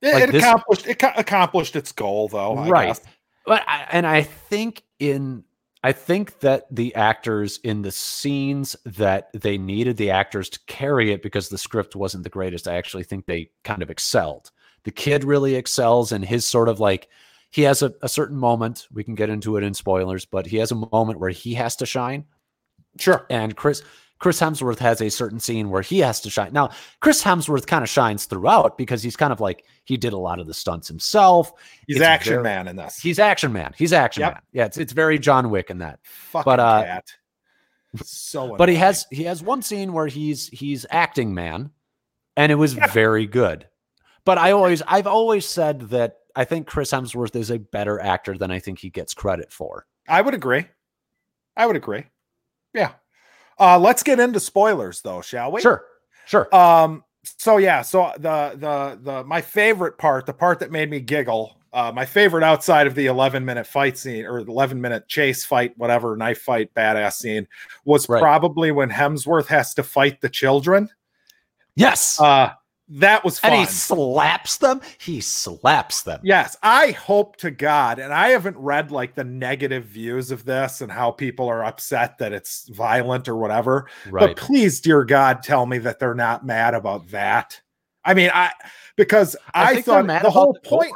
It, Like it this- accomplished it accomplished its goal though. I Right. guess. But I, and I think in I think that the actors in the scenes that they needed the actors to carry it because the script wasn't the greatest. I actually think they kind of excelled. The kid really excels in his sort of like he has a, a certain moment. We can get into it in spoilers, but he has a moment where he has to shine. Sure. And Chris Chris Hemsworth has a certain scene where he has to shine. Now, Chris Hemsworth kind of shines throughout because he's kind of like he did a lot of the stunts himself. He's It's action very- man in this. He's action man. He's action Yep. man. Yeah, it's it's very John Wick in that. fucking but, uh, cat. So But he has he has one scene where he's he's acting man, and it was Yeah. very good. But I always I've always said that I think Chris Hemsworth is a better actor than I think he gets credit for. I would agree. I would agree. Yeah. Uh let's get into spoilers though, shall we? Sure, sure. Um so yeah, so the the the my favorite part, the part that made me giggle, uh my favorite outside of the 11 minute fight scene or 11 minute chase fight, whatever, knife fight, badass scene was Right. probably when Hemsworth has to fight the children. yes. Uh that was fun. and he slaps them. He slaps them. Yes, I hope to God, and I haven't read like the negative views of this and how people are upset that it's violent or whatever. Right. But please, dear God, tell me that they're not mad about that. I mean, I because I I, thought the whole the point.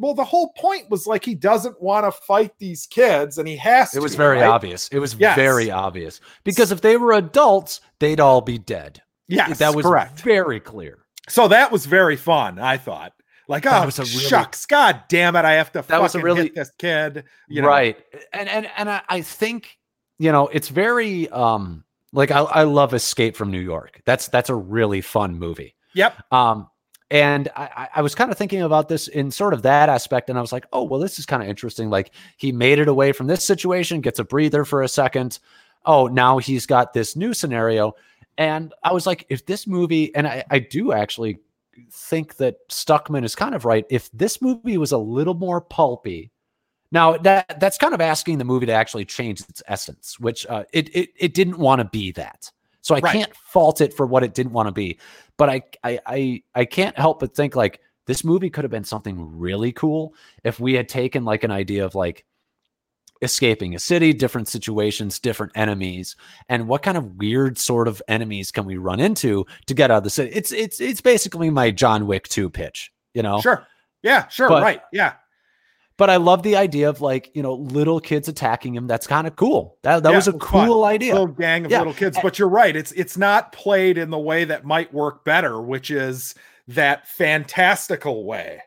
Well, the whole point was like he doesn't want to fight these kids, and he has. To it was to, very right? obvious. It was Yes. very obvious because if they were adults, they'd all be dead. Yes, that was correct. very clear. So that was very fun. I thought, like, That oh was a really- shucks, God damn it, I have to That was a fucking really- hit this kid. You know, right and and and I, I think you know it's very um like I, I love escape from new york that's that's a really fun movie Yep. um and I- I was kind of thinking about this in sort of that aspect, and I was like, oh, well, this is kind of interesting. Like he made it away from this situation, gets a breather for a second. Oh, now he's got this new scenario. And I was like, if this movie, and I, I do actually think that Stuckman is kind of right. If this movie was a little more pulpy, now that that's kind of asking the movie to actually change its essence, which uh, it, it it didn't want to be that. So I Right. can't fault it for what it didn't want to be. But I I I I can't help but think like this movie could have been something really cool if we had taken like an idea of like escaping a city, different situations, different enemies, and what kind of weird sort of enemies can we run into to get out of the city? It's it's it's basically my John Wick 2 pitch, you know. Sure. Yeah, sure. But- right. Yeah. But I love the idea of like, you know, little kids attacking him. That's kind of cool. That that Yeah, was a was fun. cool idea. Little gang of Yeah. little kids. But you're right. It's it's not played in the way that might work better, which is that fantastical way.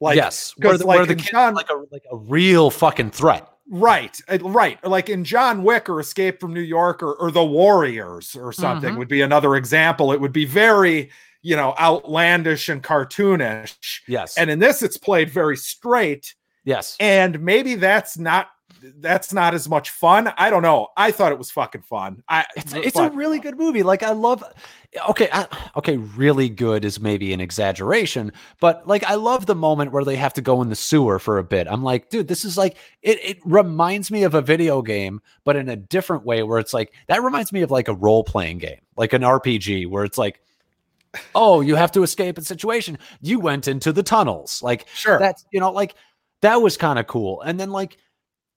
Like yes, where the, like, where the in kid's John- like a like a real fucking threat. Right, uh, right. Like in John Wick or Escape from New York or, or The Warriors or something Mhm. would be another example. It would be very, you know, outlandish and cartoonish. Yes, And in this, it's played very straight. yes, And maybe that's not that's not as much fun. I don't know. I thought it was fucking fun. I it's it's a really good movie. Like I love. Okay, I, okay, really good is maybe an exaggeration, but like I love the moment where they have to go in the sewer for a bit. I'm like, dude, this is like it. It reminds me of a video game, but in a different way. Where it's like that reminds me of like a role playing game, like an RPG, where it's like. Oh, you have to escape a situation. You went into the tunnels. Like sure. that's you know like that was kind of cool and then like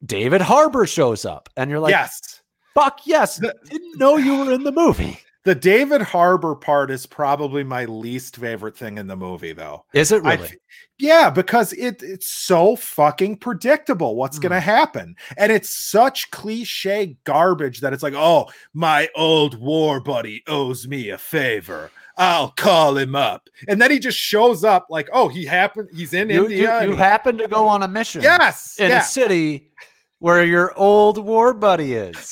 david harbour shows up and you're like yes. fuck yes The- didn't know you were in the movie The David Harbour part is probably my least favorite thing in the movie, though. is it really f- yeah, because it it's so fucking predictable what's going to mm. happen. And it's such cliche garbage that it's like, "Oh, my old war buddy owes me a favor. I'll call him up." And then he just shows up like, "Oh, he happened he's in you, you, India." you he- happen to go on a mission yes. in yeah. a city where your old war buddy is.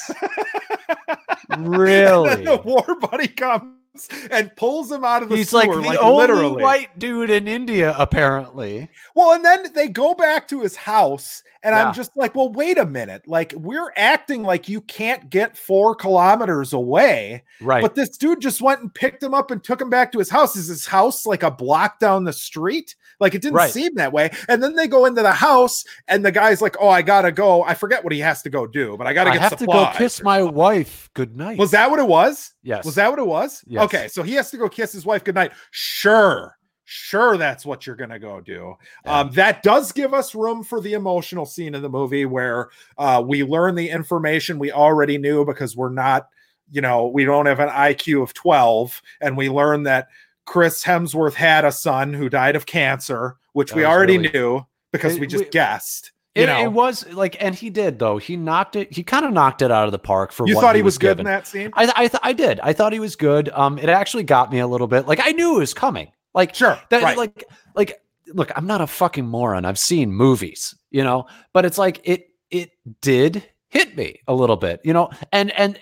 And then really? The war buddy comes and pulls him out of the he's sewer, like the like, only literally. white dude in india apparently. Well, and then they go back to his house And Yeah. I'm just like, well, wait a minute. Like, we're acting like you can't get four kilometers away. Right. But this dude just went and picked him up and took him back to his house. Is his house like a block down the street? Like, it didn't Right. seem that way. And then they go into the house, and the guy's like, oh, I gotta go. I forget what he has to go do, but I gotta I get have to go kiss my wife. Good night. Was that what it was? Yes. Was that what it was? Yes. Okay, so he has to go kiss his wife goodnight. Sure. Sure, that's what you're gonna go do. Yeah. Um, that does give us room for the emotional scene in the movie where uh, we learn the information we already knew because we're not, you know, we don't have an IQ of 12, and we learn that Chris Hemsworth had a son who died of cancer, which That we already really- knew because It- we just we- guessed. You It, know, it was like, and he did though. He knocked it. He kind of knocked it out of the park for you thought he was, good given. in that scene? I, I, th- I did. I thought he was good. Um, it actually got me a little bit. Like I knew it was coming. Like Sure, that. right. Like, like, look, I'm not a fucking moron. I've seen movies, you know, but it's like it, it did hit me a little bit, you know, and and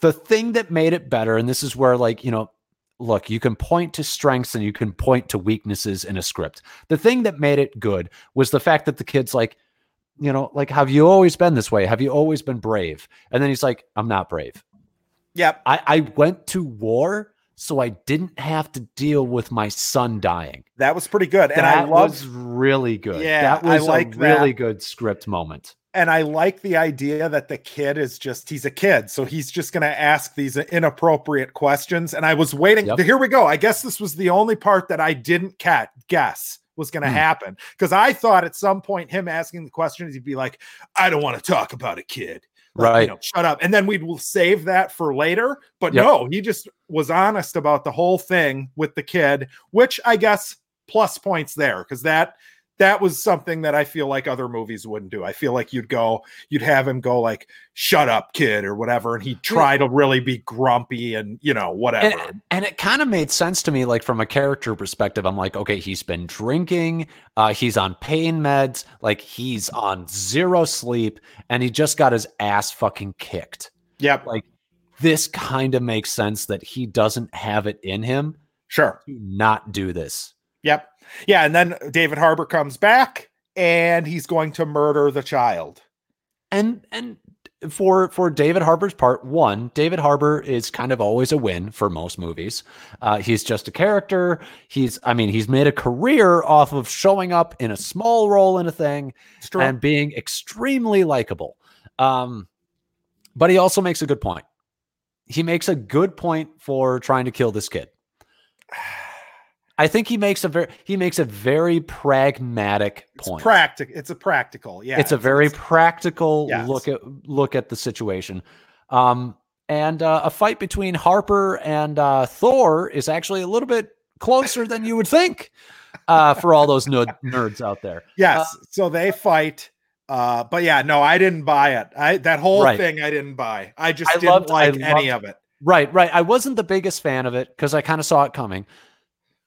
the thing that made it better, and this is where like you know, look, you can point to strengths and you can point to weaknesses in a script. The thing that made it good was the fact that the kid's like, you know, like, have you always been this way? Have you always been brave? And then he's like, I'm not brave. yep. I, I went to war so I didn't have to deal with my son dying. That was pretty good. And that I love was really good. Yeah, that I was like a really that. good script moment. and I like the idea that the kid is just he's a kid, so he's just going to ask these inappropriate questions. And I was waiting. Yep. Here we go. I guess this was the only part that I didn't cat guess was going to Hmm. happen because I thought at some point him asking the questions he'd be like, "I don't want to talk about a kid." Like, Right. You know, shut up. And then we will save that for later. But Yep. no, he just was honest about the whole thing with the kid, which I guess plus points there because that that was something that I feel like other movies wouldn't do. I feel like you'd go, you'd have him go like, "Shut up, kid," or whatever, and he'd try to really be grumpy and you know whatever. And, and it kind of made sense to me, like from a character perspective. I'm like, okay, he's been drinking, uh, he's on pain meds, like he's on zero sleep, and he just got his ass fucking kicked. yep, Like this kind of makes sense that he doesn't have it in him sure. to not do this. Yep. Yeah, and then David Harbour comes back and he's going to murder the child. and and for for David Harbour's part, one, David Harbour is kind of always a win for most movies. Uh, he's just a character. He's, I mean, he's made a career off of showing up in a small role in a thing and being extremely likable. Um, but he also makes a good point. He makes a good point for trying to kill this kid. I think he makes a very he makes a very pragmatic it's point. practical. It's a practical. Yeah. it's a very practical Yes. look at look at the situation. Um, and uh, a fight between Harper and uh, Thor is actually a little bit closer than you would think uh, for all those nud- nerds out there. Yes. so they fight. Uh, but yeah, no, I didn't buy it. I that whole Right. thing I didn't buy. I just I didn't loved- I like any loved- of it. Right, right. I wasn't the biggest fan of it because I kind of saw it coming.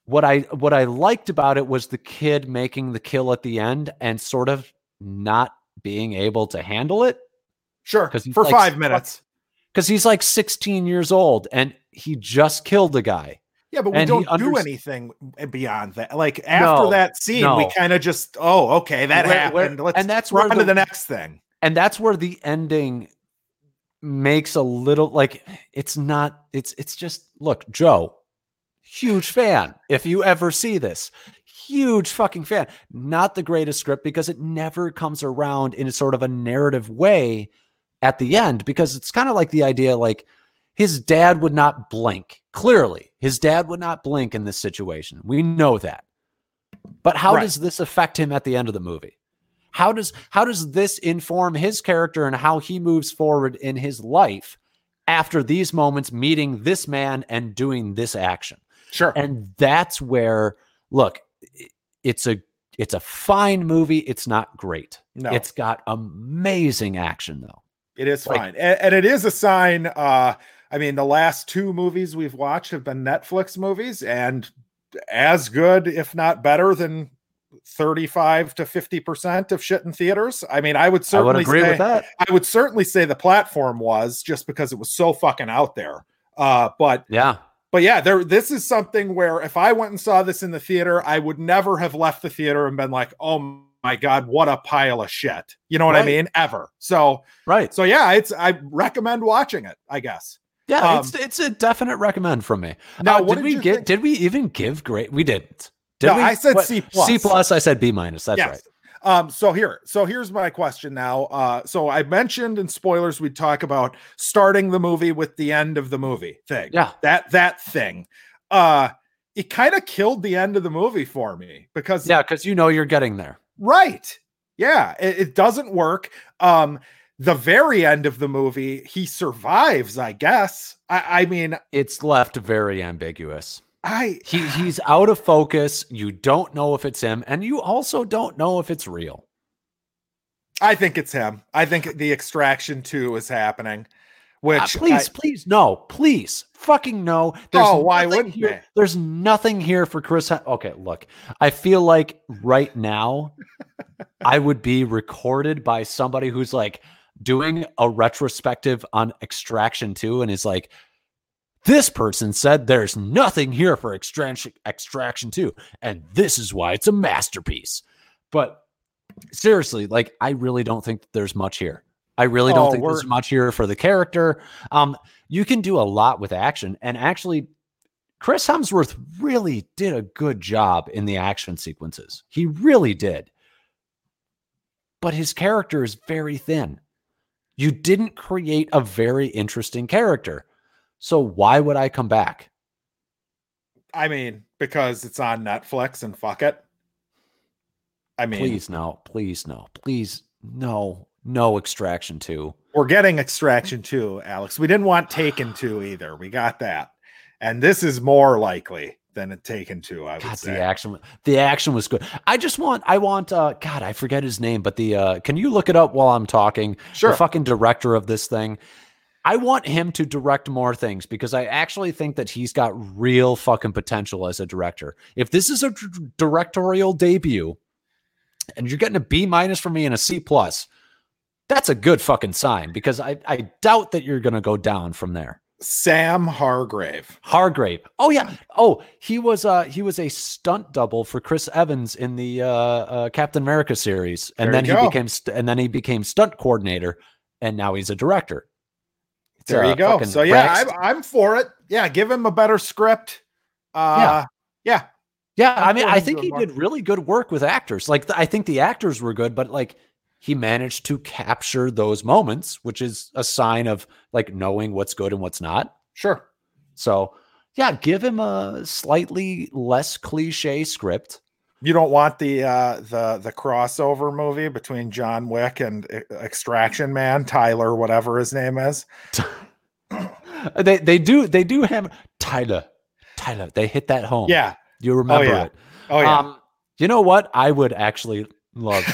What I what I liked about it was the kid making the kill at the end and sort of not being able to handle it Sure. 'Cause he's For like five minutes. because he's like 16 years old and he just killed the guy. Yeah, but we and don't do anything beyond that. Like after No, that scene, we kind of just, oh, okay, that Where- happened. Let's and that's run where to the- the next thing. and that's where the ending makes a little like it's not it's it's just look joe huge fan if you ever see this. Huge fucking fan. Not the greatest script because it never comes around in a sort of a narrative way at the end because it's kind of like the idea like his dad would not blink. Clearly his dad would not blink in this situation. We know that. But how Right. does this affect him at the end of the movie? How does how does this inform his character and how he moves forward in his life after these moments meeting this man and doing this action Sure. and that's where look it's a it's a fine movie it's not great no, it's got amazing action though it is like- fine. And, and it is a sign. Uh, I mean, the last two movies we've watched have been Netflix movies and as good, if not better than 35 to 50% of shit in theaters. I mean, I would i certainly would agree say, with that I would certainly say the platform was just because it was so fucking out there. Uh, but yeah but yeah, there this is something where if I went and saw this in the theater, I would never have left the theater and been like, "Oh my god, what a pile of shit. You know what I mean? Ever. So Right. so yeah, it's I recommend watching it, I guess. Yeah, Um, it's it's a definite recommend from me. Now, Uh, what did did we get? think- Did we even give grade? We didn't. Did No, we? I said What- C plus. C plus. I said B minus. That's Yes. right. Um, so here, so here's my question now. Uh, so I mentioned in spoilers we'd talk about starting the movie with the end of the movie thing. Yeah. That that thing. Uh it kind of killed the end of the movie for me because Yeah, because you know you're getting there. right. Yeah, it, it doesn't work. Um, the very end of the movie, he survives, I guess. I, I mean, It's left very ambiguous. I He he's out of focus. You don't know if it's him, and you also don't know if it's real. I think it's him. I think the extraction two is happening. Which Uh, please, I- please, no, please, fucking no. Oh, why wouldn't here- they? There's nothing here for Chris. Hem- okay, look, I feel like right now I would be recorded by somebody who's like doing a retrospective on Extraction 2 and is like, this person said there's nothing here for Extraction Extraction 2, and this is why it's a masterpiece. But seriously, like, I really don't think there's much here. I really don't Oh, think there's much here for the character. Um, you can do a lot with action, and actually, Chris Hemsworth really did a good job in the action sequences. He really did. But his character is very thin. You didn't create a very interesting character. So why would I come back? I mean, because it's on Netflix and fuck it. I mean, Please no, please no, please no, no extraction 2. we're getting Extraction 2, Alex. We didn't want Taken 2 either. We got that. And this is more likely than a Taken 2, I would God, say. the action the action was good. I just want I want uh God, I forget his name, but the uh can you look it up while I'm talking? Sure. The fucking director of this thing. I want him to direct more things because I actually think that he's got real fucking potential as a director. If this is a d- directorial debut and you're getting a B minus from me and a C plus, that's a good fucking sign because I, I doubt that you're going to go down from there. Sam Hargrave. Hargrave. Oh yeah. Oh, he was uh he was a stunt double for Chris Evans in the uh, uh Captain America series, and There then he became st- and then he became stunt coordinator, and now he's a director. There you go. So yeah, I'm, I'm for it. Yeah, give him a better script. Uh yeah. yeah. I'm I mean, I think he did really good work with actors. Like th- I think the actors were good, but like he managed to capture those moments, which is a sign of like knowing what's good and what's not. Sure. So yeah, give him a slightly less cliche script. You don't want the uh the the crossover movie between John Wick and E- Extraction Man, Tyler, whatever his name is. they they do they do have Tyler. Tyler, they hit that home. Yeah. You remember yeah. it. Oh yeah. Um, you know what? I would actually love,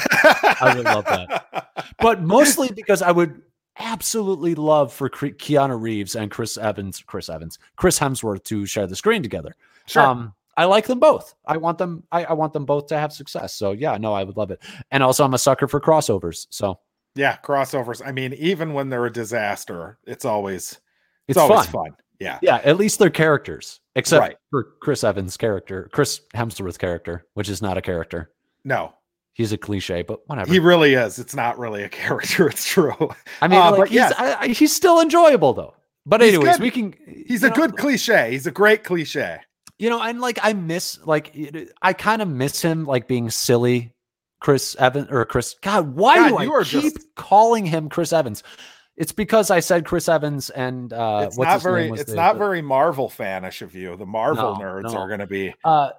I would love that. but mostly because I would absolutely love for Keanu Reeves and Chris Evans, Chris Evans, Chris Hemsworth to share the screen together. Sure. Um, I like them both. I want them. I, I want them both to have success. So yeah, no, I would love it. And also, I'm a sucker for crossovers. So yeah, crossovers. I mean, even when they're a disaster, it's always it's, it's, always fun. fun. Yeah. Yeah, at least they're characters, except Right. for Chris Evans' character, Chris Hemsworth character, which is not a character. No, He's a cliche, but whatever. he really is. It's not really a character. It's true. I mean, uh, like, but he's, yeah. I, I, he's still enjoyable though. But He's anyways, we can. He's a know, good cliche. He's a great cliche. You know, and like I miss, like I kind of miss him, like being silly, Chris Evans or Chris. God, why God, do I you are keep just- calling him Chris Evans? It's because I said Chris Evans and uh, it's what's not his very it's the- not the- very Marvel fanish of you. The Marvel No, nerds no. are going to be uh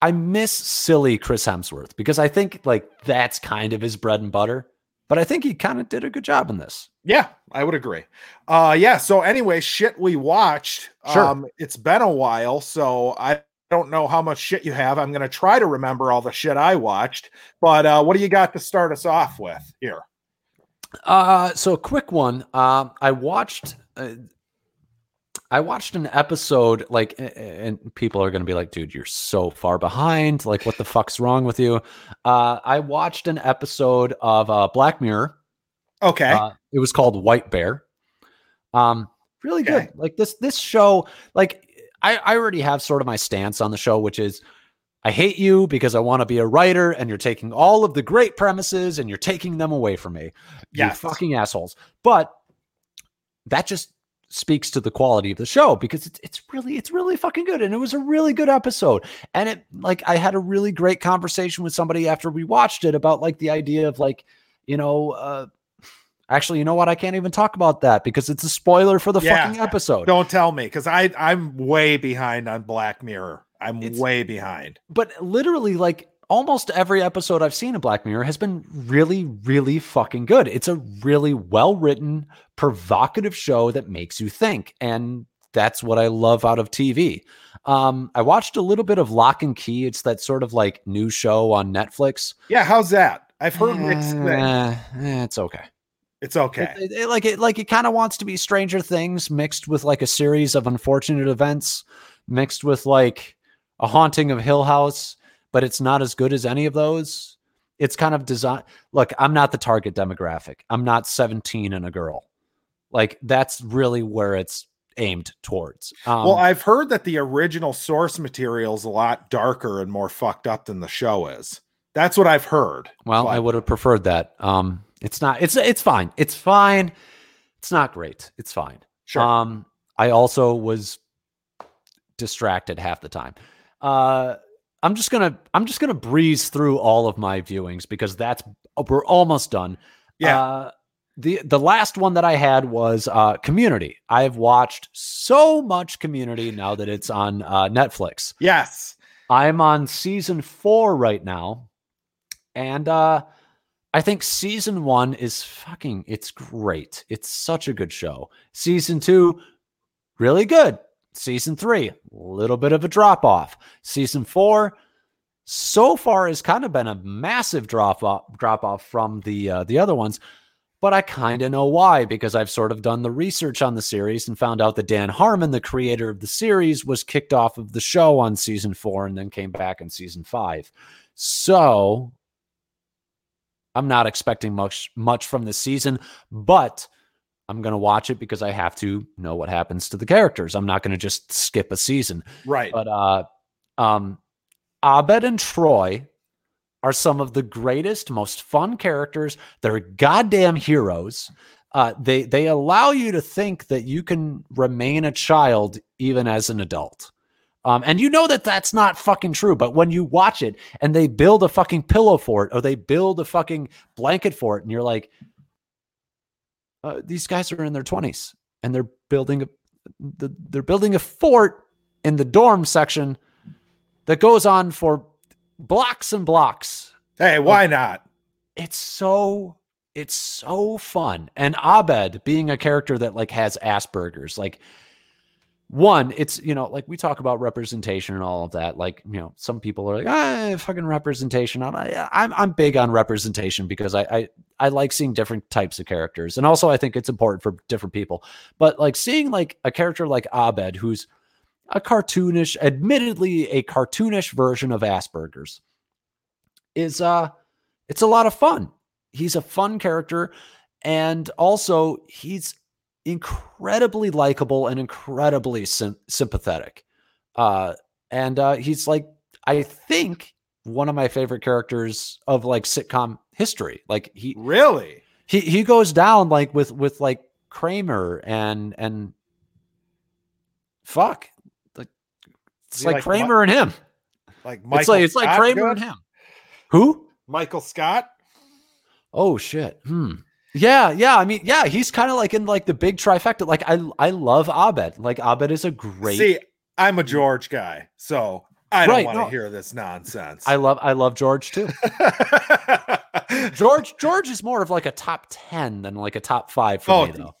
I miss silly Chris Hemsworth because I think like that's kind of his bread and butter. But I think he kind of did a good job in this. Yeah, I would agree. Uh yeah, so anyway, shit we watched. Sure. Um it's been a while, so I don't know how much shit you have. I'm going to try to remember all the shit I watched, but uh what do you got to start us off with here? Uh, so a quick one. Um, I watched. Uh, I watched an episode like, and people are going to be like, "Dude, you're so far behind. Like, what the fuck's wrong with you?" Uh, I watched an episode of uh, Black Mirror. Okay. Uh, it was called White Bear. Um, really Okay. good. Like this this show, like I, I already have sort of my stance on the show, which is I hate you because I want to be a writer and you're taking all of the great premises and you're taking them away from me. Yeah. You fucking assholes. But that just speaks to the quality of the show because it's it's really it's really fucking good and it was a really good episode and it like I had a really great conversation with somebody after we watched it about like the idea of like you know uh actually you know what I can't even talk about that because it's a spoiler for the Yeah. fucking episode Don't tell me because I I'm way behind on Black Mirror. I'm It's- way behind. but literally like almost every episode I've seen of Black Mirror has been really, really fucking good. It's a really well written, provocative show that makes you think. And that's what I love out of TV. Um, I watched a little bit of Locke and Key. It's that sort of like new show on Netflix. Yeah, how's that? I've heard mixed things. Eh, it's okay. It's okay. It, it- it- like it like it kind of wants to be Stranger Things mixed with like a series of unfortunate events, mixed with like a haunting of Hill House, but it's not as good as any of those. It's kind of design. Look, I'm not the target demographic. I'm not 17 and a girl. Like that's really where it's aimed towards. Um, well, I've heard that the original source material is a lot darker and more fucked up than the show is. That's what I've heard. Well, I would have preferred that. Um, it's not. It's it's fine. It's fine. It's not great. It's fine. Sure. Um, I also was distracted half the time. Uh, I'm just gonna I'm just gonna breeze through all of my viewings because that's we're almost done. Yeah. Uh, the the last one that I had was uh, Community. I've watched so much Community now that it's on uh, Netflix. yes. I'm on season four right now. And uh I think season one is fucking it's great. It's such a good show. Season two, really good. Season three, a little bit of a drop off. Season four, so far has kind of been a massive drop off drop off from the uh, the other ones. But I kind of know why because I've sort of done the research on the series and found out that Dan Harmon, the creator of the series, was kicked off of the show on season four and then came back in season five. So I'm not expecting much much from the season, but I'm going to watch it because I have to know what happens to the characters. I'm not going to just skip a season. Right. But uh um Abed and Troy are some of the greatest, most fun characters. They're goddamn heroes. Uh, they they allow you to think that you can remain a child even as an adult. Um, and you know that that's not fucking true. But when you watch it and they build a fucking pillow for it or they build a fucking blanket for it, and you're like, uh, these guys are in their 20s and they're building a the, they're building a fort in the dorm section that goes on for blocks and blocks. hey, why not? It's so it's so fun. And Abed being a character that like has Asperger's, like one, it's you know, like we talk about representation and all of that. Like, you know, some people are like, ah, fucking representation. I'm I'm, I'm big on representation because I, I I like seeing different types of characters, and also I think it's important for different people. But like seeing like a character like Abed, who's a cartoonish, admittedly a cartoonish version of Asperger's, is uh, it's a lot of fun. He's a fun character, and also he's incredibly likable and incredibly sym- sympathetic. Uh, and uh, he's like, I think one of my favorite characters of like sitcom history. Like he Really? he he goes down like with with like Kramer and and fuck like it's like, like Kramer and him. Like Michael it's like it's like Kramer good? and him. Who? Michael Scott? Oh shit. Hmm. Yeah, yeah. I mean, yeah, he's kind of like in like the big trifecta. Like I I love Abed. Like Abed is a great See, I'm a George guy, so I don't Right, want to no. hear this nonsense. I love I love George too. George George is more of like a top 10 than like a top 5 for Oh, me though.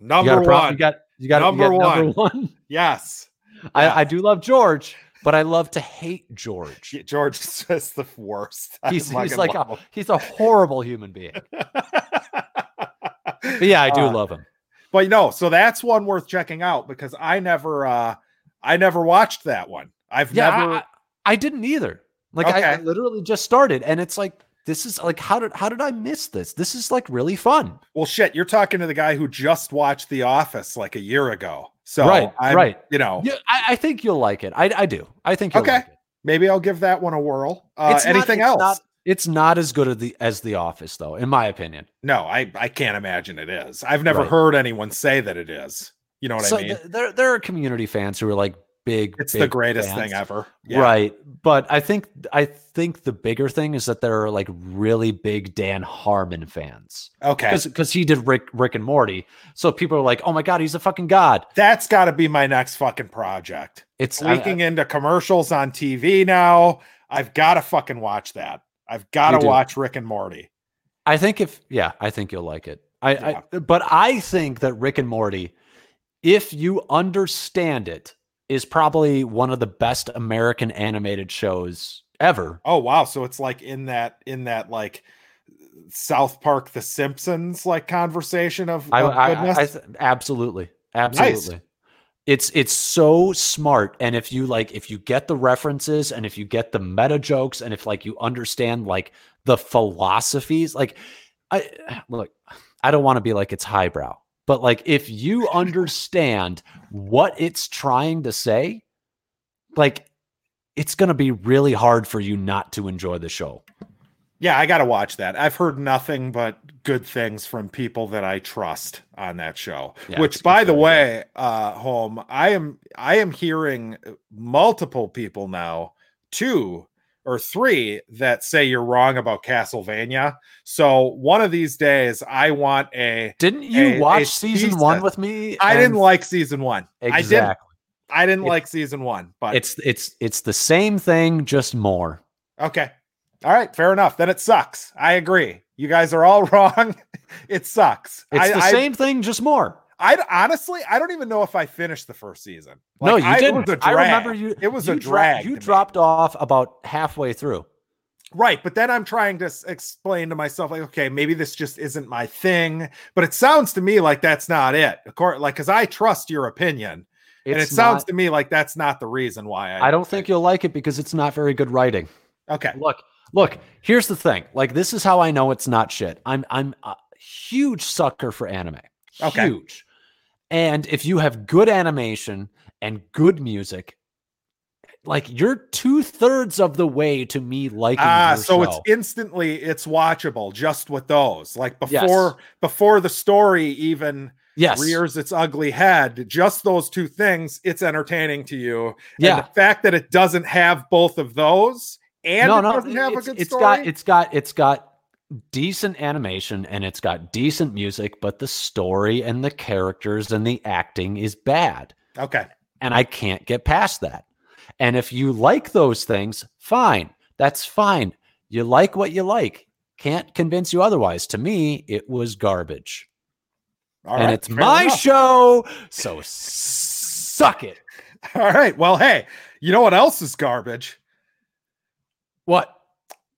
You number a one. You got you got Number you got number one. yes. I. I do love George, but I love to hate George. Yeah, George is just the worst. I He's, he's like a, he's a horrible human being. But yeah, I do Uh, love him. But no, so that's one worth checking out because I never uh I never watched that one. I've Yeah, never I, I didn't either. Like I, I literally just started, and it's like this is like how did how did I miss this? This is like really fun. Well, shit, you're talking to the guy who just watched The Office like a year ago. So Right, I'm, right. you know, Yeah, I, I think you'll like it. I, I do. I think you'll Okay. like it. maybe I'll give that one a whirl. Uh, It's not- anything it's else? not- it's not as good as the as the Office, though, in my opinion. no, I I can't imagine it is. I've never Right. heard anyone say that it is. You know what so I mean? th- there there are community fans who are like big. it's the greatest fans. thing ever. Yeah. Right. But I think I think the bigger thing is that there are like really big Dan Harmon fans. Okay. Because he did Rick Rick and Morty. So people are like, oh my God, he's a fucking god. That's got to be my next fucking project. It's I- Leaking into commercials on TV now. I've got to fucking watch that. I've got to watch Rick and Morty. I think if yeah, I think you'll like it. I, I but I think that Rick and Morty, if you understand it, is probably one of the best American animated shows ever. Oh wow, so it's like in that in that like South Park The Simpsons like conversation of, I, of I, goodness. I th- absolutely, absolutely. It's it's so smart, and if you like, if you get the references, and if you get the meta jokes, and if like you understand like the philosophies, like I look, I don't want to be like it's highbrow, but like if you understand what it's trying to say, like it's gonna be really hard for you not to enjoy the show. yeah, I got to watch that. I've heard nothing but good things from people that I trust on that show. Yeah, Which by the way, uh home, I am I am hearing multiple people now, two or three that say you're wrong about Castlevania. So one of these days I want a Didn't you A- a watch season one with me? I didn't like season 1. I didn't exactly. I didn't It- like season 1, but It's it's it's the same thing, just more. Okay. All right, fair enough. Then it sucks. I agree. You guys are all wrong. it sucks. It's I, the I, same thing, just more. I honestly, I don't even know if I finished the first season. no, you I, didn't. It was a I drag. remember you. It was you a dro- drag. you to me. dropped off about halfway through. right, but then I'm trying to s- explain to myself, like, okay, maybe this just isn't my thing. But it sounds to me like that's not it. Of course, like, because I trust your opinion, and it It's sounds not- to me like that's not the reason why. I, I don't think you'll like it because it's not very good writing. Okay. Look, look. Here's the thing. Like this is how I know it's not shit. I'm I'm a huge sucker for anime. Okay. Huge. And if you have good animation and good music, like you're two thirds of the way to me liking. Ah, so it's instantly it's watchable just with those. Like Yes. before before the story even yes, rears its ugly head, just those two things, it's entertaining to you. And yeah. the fact that it doesn't have both of those and no, it no, doesn't have a good it's story. got it's got it's got decent animation and it's got decent music, but the story and the characters and the acting is bad. okay. And I can't get past that. And if you like those things, fine. That's fine. You like what you like. Can't convince you otherwise. To me, it was garbage. All and right, it's my enough. show. So suck it. All right. Well, hey, you know what else is garbage? What?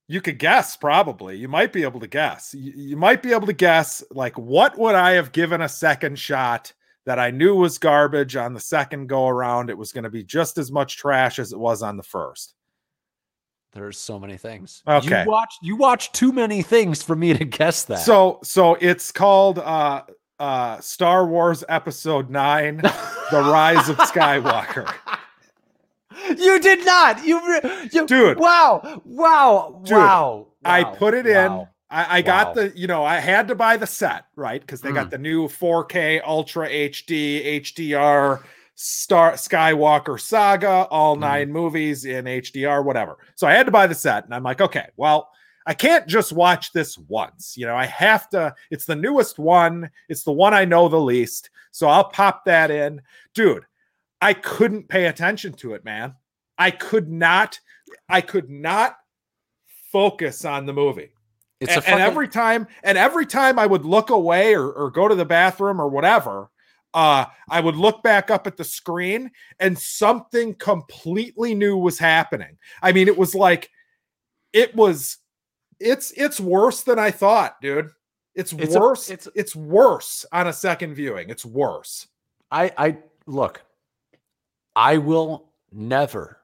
You could guess probably. You might be able to guess. You, you might be able to guess like what would I have given a second shot that I knew was garbage on the second go around? It was going to be just as much trash as it was on the first. There's so many things. Okay. You watch you watch too many things for me to guess that. So so it's called uh uh Star Wars episode 9 The Rise of Skywalker. You did not. You, you Dude. Wow. Wow. Dude, wow. I put it in. wow. I, I got the, you know, I had to buy the set, right? Because they Mm. got the new 4K Ultra HD HDR Star Skywalker Saga, all Mhm. nine movies in HDR, whatever. So I had to buy the set, and I'm like, okay, well, I can't just watch this once. You know, I have to. It's the newest one. It's the one I know the least. So I'll pop that in, dude. I couldn't pay attention to it, man. I could not. I could not focus on the movie It's and, a fucking, and every time and every time i would look away or, or go to the bathroom or whatever uh i would look back up at the screen and something completely new was happening i mean it was like it was it's it's worse than i thought dude it's, It's a- worse it's- it's worse on a second viewing it's worse I I look. I will never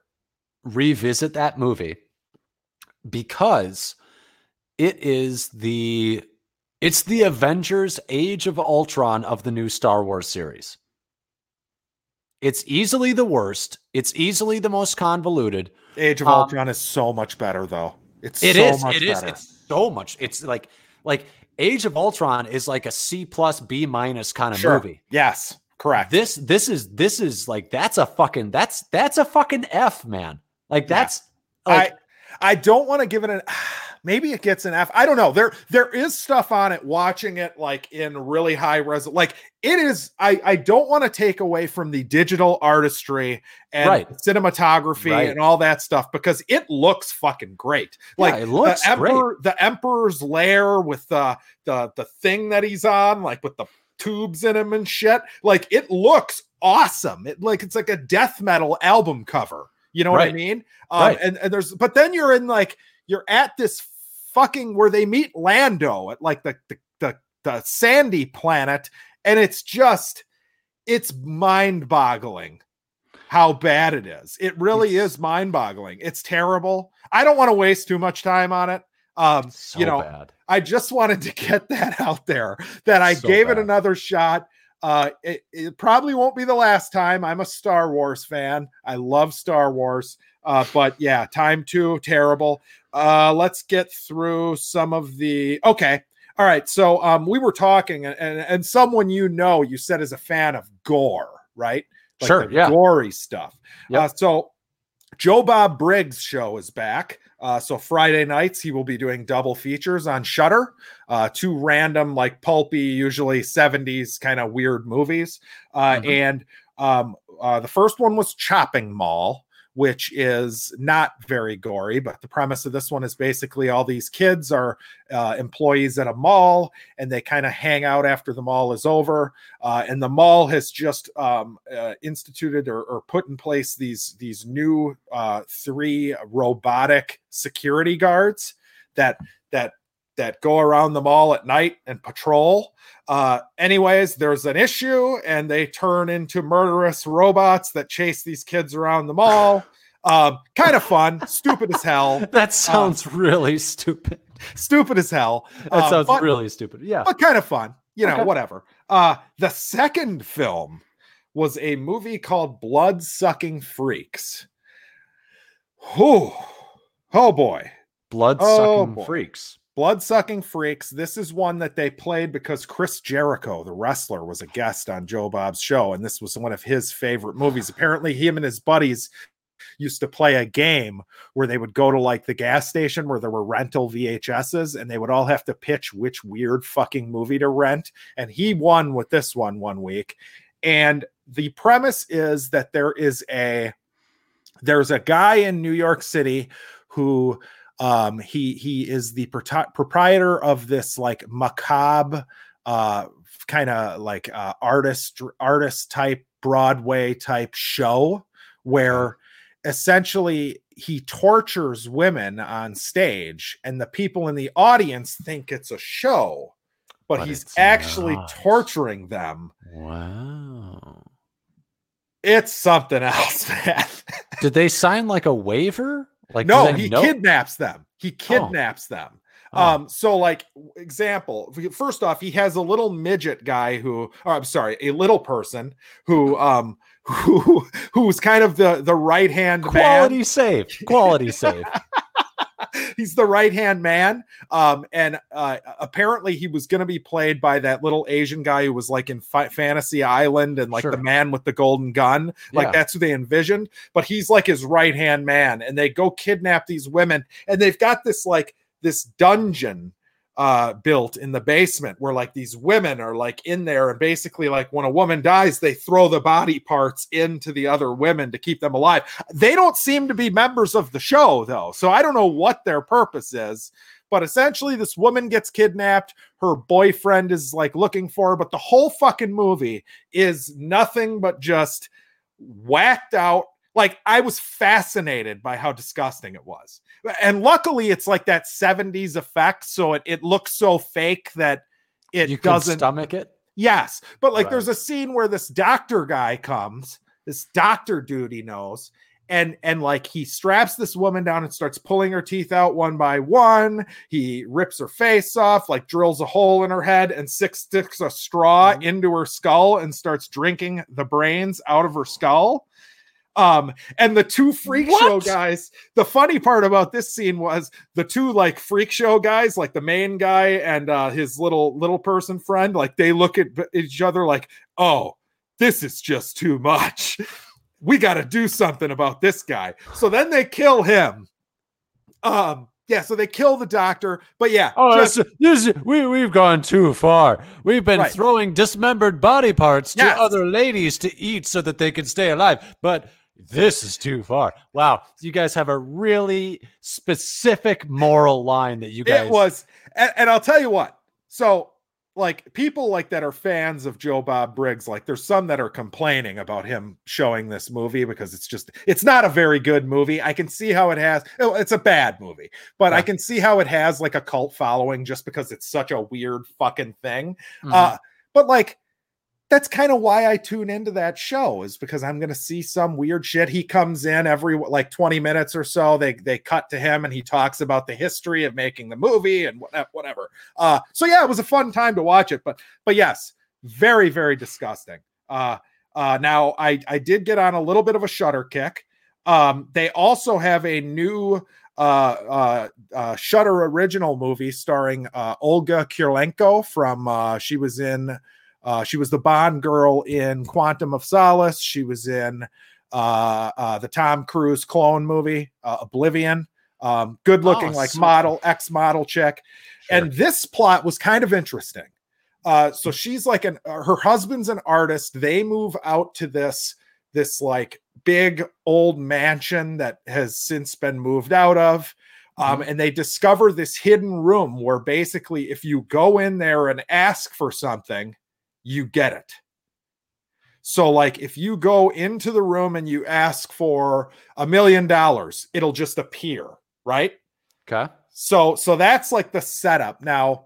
revisit that movie because it is the it's the Avengers Age of Ultron of the new Star Wars series. It's easily the worst. It's easily the most convoluted. Age of Um, Ultron is so much better, though. It's It so is. much It is. better. It's so much. It's like like Age of Ultron is like a C plus B minus kind of Sure. movie. Yes, correct. This this is this is like that's a fucking that's that's a fucking F, man. Like Yeah. that's like I don't want to give it an maybe it gets an F. I don't know. There there is stuff on it watching it like in really high res like it is I I don't want to take away from the digital artistry and Right. cinematography Right. and all that stuff because it looks fucking great. Yeah, Like it looks the emperor the emperor's lair with the the the thing that he's on like with the tubes in him and shit. Like it looks awesome. It like it's like a death metal album cover. You know what I mean? Um, Right. and, and there's but then you're in like you're at this fucking where they meet Lando at like the the the, the sandy planet, and it's just it's mind-boggling how bad it is. It really is mind-boggling. It's terrible. I don't want to waste too much time on it. Um, so you know, bad. I just wanted to get that out there that I So gave it another shot. Uh, it, it probably won't be the last time. I'm a Star Wars fan. I love Star Wars. Uh, but yeah, time two, terrible. Uh, let's get through some of the. Okay. All right. So um, we were talking, and, and, and someone you know, you said is a fan of gore, right? Sure, the yeah. Gory stuff. Yep. Uh, so Joe Bob Briggs show is back. Uh, so Friday nights he will be doing double features on Shudder, uh, two random like pulpy, usually 70s kind of weird movies. Uh, Mhm. And um, uh, the first one was Chopping Mall, which is not very gory, but the premise of this one is basically all these kids are uh, employees at a mall and they kind of hang out after the mall is over. Uh, and the mall has just um, uh, instituted or, or put in place these these new uh, three robotic security guards that that that go around the mall at night and patrol. Uh, anyways, there's an issue, and they turn into murderous robots that chase these kids around the mall. Um, kind of fun, stupid as hell, That sounds really stupid. stupid as hell. That Uh, sounds but- really stupid. Yeah. but kind of fun. You know, Okay. whatever. Uh the second film was a movie called Blood Sucking Freaks. Whew. Oh boy. Blood Oh, sucking boy. freaks. Blood Sucking Freaks. This is one that they played because Chris Jericho, the wrestler, was a guest on Joe Bob's show, and this was one of his favorite movies. Apparently, him and his buddies used to play a game where they would go to like the gas station where there were rental VHSs, and they would all have to pitch which weird fucking movie to rent. And he won with this one one week. And the premise is that there is a there's a guy in New York City who um he he is the proprietor of this like macabre uh kind of like uh artist artist type broadway type show where essentially he tortures women on stage and the people in the audience think it's a show but, But he's actually not. torturing them Wow. it's something else man Did they sign like a waiver? Like no he know- kidnaps them he kidnaps them Oh. Um, so like example, first off, he has a little midget guy who, or I'm sorry, a little person who, um, who, who's kind of the the right hand man. quality save. Quality save. He's the right hand man. Um, and uh, apparently he was going to be played by that little Asian guy who was like in Fi- Fantasy Island and like Sure. the man with the golden gun. Like Yeah. that's who they envisioned. But he's like his right hand man, and they go kidnap these women, and they've got this like this dungeon uh built in the basement where like these women are like in there and basically like when a woman dies they throw the body parts into the other women to keep them alive. They don't seem to be members of the show though so i don't know what their purpose is but essentially this woman gets kidnapped her boyfriend is like looking for her but the whole fucking movie is nothing but just whacked out like i was fascinated by how disgusting it was and luckily it's like that 70s effect so it, it looks so fake that it you doesn't stomach it. Yes, but like Right. there's a scene where this doctor guy comes, this doctor dude he knows, and and like he straps this woman down and starts pulling her teeth out one by one he rips her face off like drills a hole in her head and six sticks a straw Mhm. into her skull and starts drinking the brains out of her skull um and the two freak show guys the funny part about this scene was the two like freak show guys like the main guy and uh his little little person friend like they look at each other like oh this is just too much we got to do something about this guy so then they kill him um yeah so they kill the doctor but yeah Oh, just- this, this we we've gone too far. We've been Right. throwing dismembered body parts to Yes. other ladies to eat so that they can stay alive. But this is too far. Wow, you guys have a really specific moral line that you guys. it was and, and i'll tell you what so like people like that are fans of joe bob briggs like there's some that are complaining about him showing this movie because it's just it's not a very good movie i can see how it has oh, it's a bad movie but i can see how it has like a cult following just because it's such a weird fucking thing Mhm. uh but like that's kind of why I tune into that show is because I'm going to see some weird shit. He comes in every like 20 minutes or so. They they cut to him and he talks about the history of making the movie and whatever. Uh, so yeah, it was a fun time to watch it. But but yes, very very disgusting. Uh, uh, now I I did get on a little bit of a Shudder kick. Um, they also have a new uh, uh, uh, Shudder original movie starring uh, Olga Kurylenko from uh, she was in uh, she was the Bond girl in Quantum of Solace. She was in uh, uh, the Tom Cruise clone movie uh, Oblivion. Um, good looking, Oh, like model, ex model chick. Sure. And this plot was kind of interesting. Uh, so she's like an uh, her husband's an artist. They move out to this this like big old mansion that has since been moved out of. Um, and they discover this hidden room where basically, if you go in there and ask for something, you get it. So, like, if you go into the room and you ask for a million dollars, it'll just appear, right? okay. So so that's like the setup. Now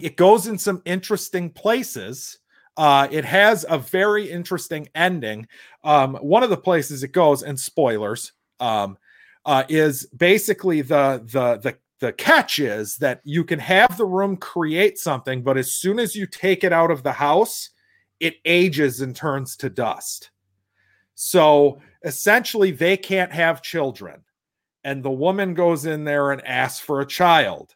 it goes in some interesting places. Uh it has a very interesting ending. Um one of the places it goes and spoilers um uh is basically the the the the catch is that you can have the room create something but as soon as you take it out of the house it ages and turns to dust. So essentially they can't have children and the woman goes in there and asks for a child.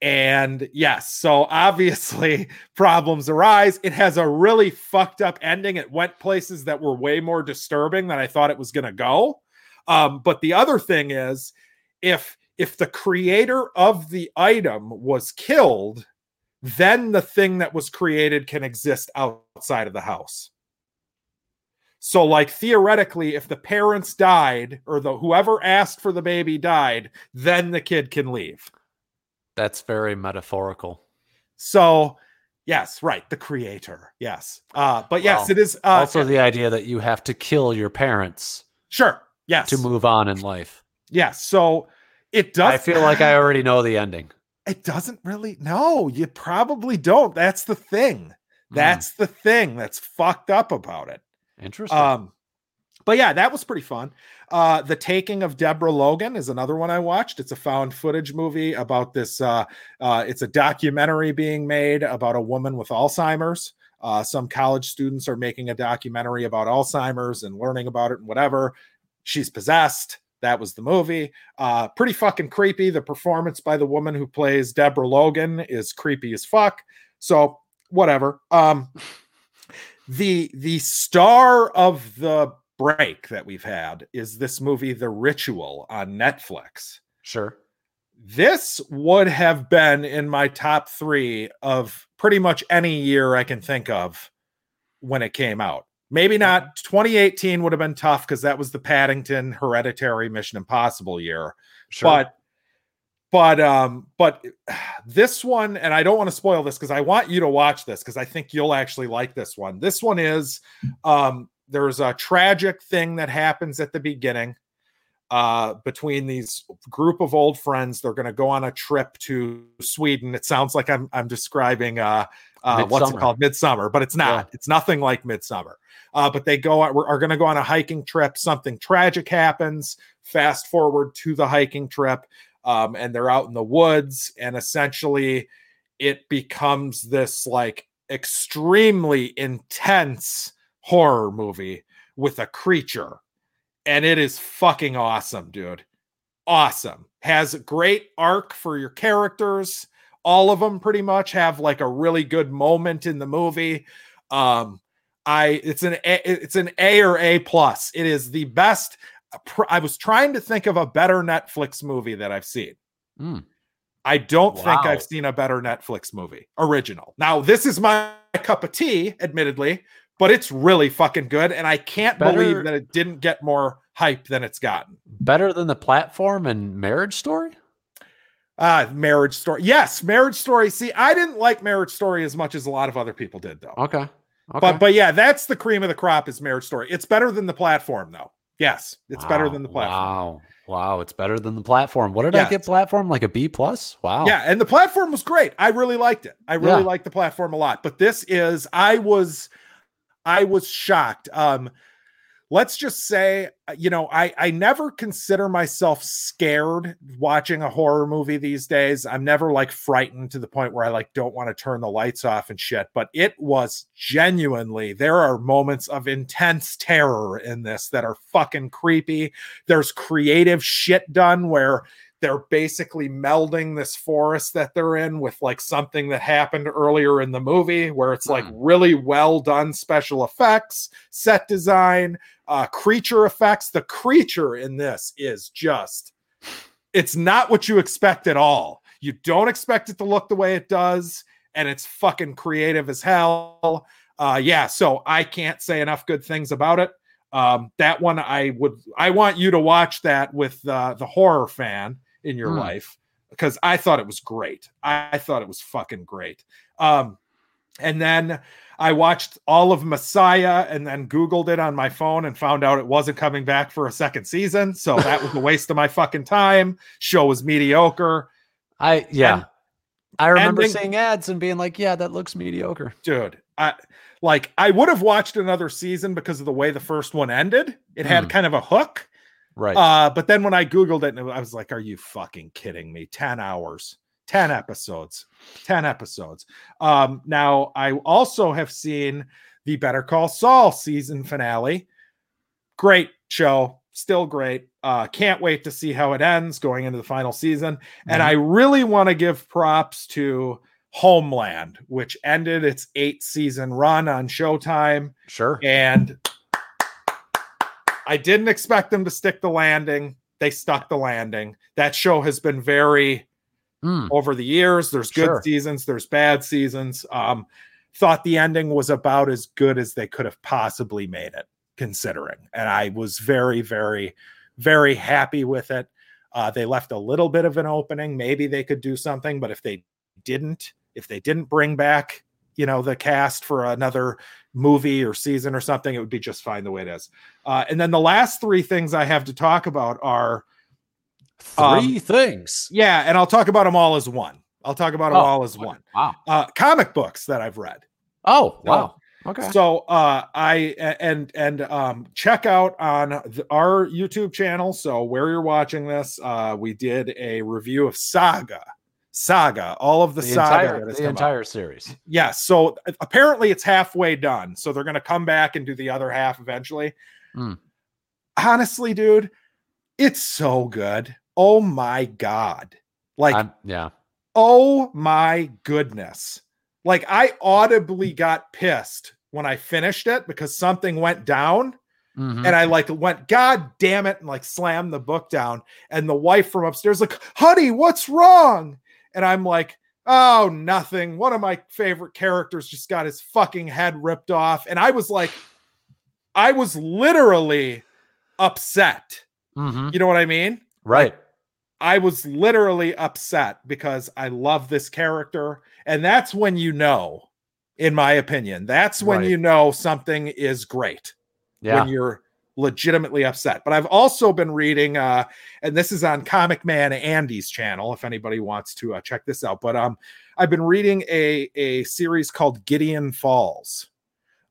And yes, so obviously problems arise. It has a really fucked up ending. It went places that were way more disturbing than I thought it was going to go. Um, but the other thing is, if if the creator of the item was killed, then the thing that was created can exist outside of the house. So, like theoretically, if the parents died or the whoever asked for the baby died, then the kid can leave. That's very metaphorical. So, yes, right, the creator, yes. Uh, but yes, Well, it is. Uh, also, the idea that you have to kill your parents sure, yes, to move on in life. yes. So it does. I feel like I already know the ending. It doesn't really. No, you probably don't. That's the thing. Hmm, That's the thing that's fucked up about it. interesting. Um, but yeah, that was pretty fun. Uh, the Taking of Deborah Logan is another one I watched. It's a found footage movie about this. Uh, uh, it's a documentary being made about a woman with Alzheimer's. Uh, some college students are making a documentary about Alzheimer's and learning about it and whatever. She's possessed. That was the movie. Uh, pretty fucking creepy. The performance by the woman who plays Deborah Logan is creepy as fuck. So whatever. Um, the the star of the break that we've had is this movie The Ritual on Netflix. sure. This would have been in my top 3 of pretty much any year I can think of when it came out. Maybe not 2018 would have been tough cuz that was the Paddington Hereditary Mission Impossible year. Sure. but but um but this one and i don't want to spoil this because i want you to watch this because i think you'll actually like this one. This one is um there's a tragic thing that happens at the beginning uh between these group of old friends. They're going to go on a trip to sweden. It sounds like i'm i'm describing uh uh what's it called? Midsommar but it's not. It's nothing like Midsommar Uh, but they go are, are going to go on a hiking trip. Something tragic happens. Fast forward to the hiking trip, um, and they're out in the woods, and essentially, it becomes this like extremely intense horror movie with a creature, and it is fucking awesome, dude. Awesome. Has a great arc for your characters all of them pretty much have like a really good moment in the movie. Um, I it's an a, it's an A or A plus. It is the best. I was trying to think of a better Netflix movie that I've seen. Mm. I don't Wow. think I've seen a better Netflix movie original. Now this is my cup of tea, admittedly, but it's really fucking good, and I can't Better- believe that it didn't get more hype than it's gotten. Better than the platform and Marriage Story. Uh, Marriage Story. Yes, Marriage Story. See, I didn't like Marriage Story as much as a lot of other people did, though. Okay. Okay. But but yeah, that's the cream of the crop is Marriage Story. It's better than the platform, though. Yes, it's better than the platform. Wow. Wow. It's better than the platform. What did I get platform? Like a B plus? Wow. Yeah, and the platform was great. I really liked it. I really Yeah. liked the platform a lot. But this is I was I was shocked. Um let's just say uh, you know, I I never consider myself scared watching a horror movie these days. I'm never like frightened to the point where I like don't want to turn the lights off and shit, but it was genuinely there are moments of intense terror in this that are fucking creepy. There's creative shit done where they're basically melding this forest that they're in with like something that happened earlier in the movie where it's like Hmm. really well done special effects set design uh creature effects. The creature in this is just it's not what you expect at all. You don't expect it to look the way it does and it's fucking creative as hell. Uh yeah so i can't say enough good things about it. Um that one i would i want you to watch that with uh, the horror fan in your Hmm. life because i thought it was great I, I thought it was fucking great um and then i watched all of messiah and then googled it on my phone and found out it wasn't coming back for a second season so that was a waste of my fucking time show was mediocre I yeah. And- I remember ending- seeing ads and being like, yeah, that looks mediocre. dude i like i would have watched another season because of the way the first one ended it had Hmm. kind of a hook Right. uh but then when i googled it i was like are you fucking kidding me 10 hours 10 episodes 10 episodes um now i also have seen the better call saul season finale great show still great uh can't wait to see how it ends going into the final season and Mhm. i really want to give props to homeland which ended its eight season run on showtime sure. and I didn't expect them to stick the landing. They stuck the landing. That show has been very Mm, over the years. There's good Sure. seasons, there's bad seasons. Um, thought the ending was about as good as they could have possibly made it, considering. And I was very, very, very happy with it. Uh, they left a little bit of an opening. Maybe they could do something, but if they didn't, if they didn't bring back, you know, the cast for another movie or season or something, it would be just fine the way it is. Uh, and then the last three things I have to talk about are um, Three things. yeah, and I'll talk about them all as one. I'll talk about them Oh, all as one. Wow. Uh, comic books that I've read. Oh, wow. Okay. So uh, I and and um, check out on the, our YouTube channel. So where you're watching this, uh, we did a review of Saga. Saga, all of the, the saga. entire, the out. entire series. Yes. So uh, apparently it's halfway done. So they're going to come back and do the other half eventually. Hmm. Honestly, dude, it's so good. Oh my god! Like I'm, yeah. Oh my goodness. Like I audibly got pissed when I finished it because something went down Mhm. and I like went, God damn it, and like slammed the book down. And the wife from upstairs, like, honey, what's wrong? And I'm like, oh, nothing. One of my favorite characters just got his fucking head ripped off. And I was like, I was literally upset. Mhm. You know what I mean? Right. I was literally upset because I love this character. And that's when you know, in my opinion, that's when Right. you know something is great Yeah. when you're legitimately upset. But I've also been reading, uh, and this is on Comic Man Andy's channel, if anybody wants to uh, check this out. But um, I've been reading a, a series called Gideon Falls.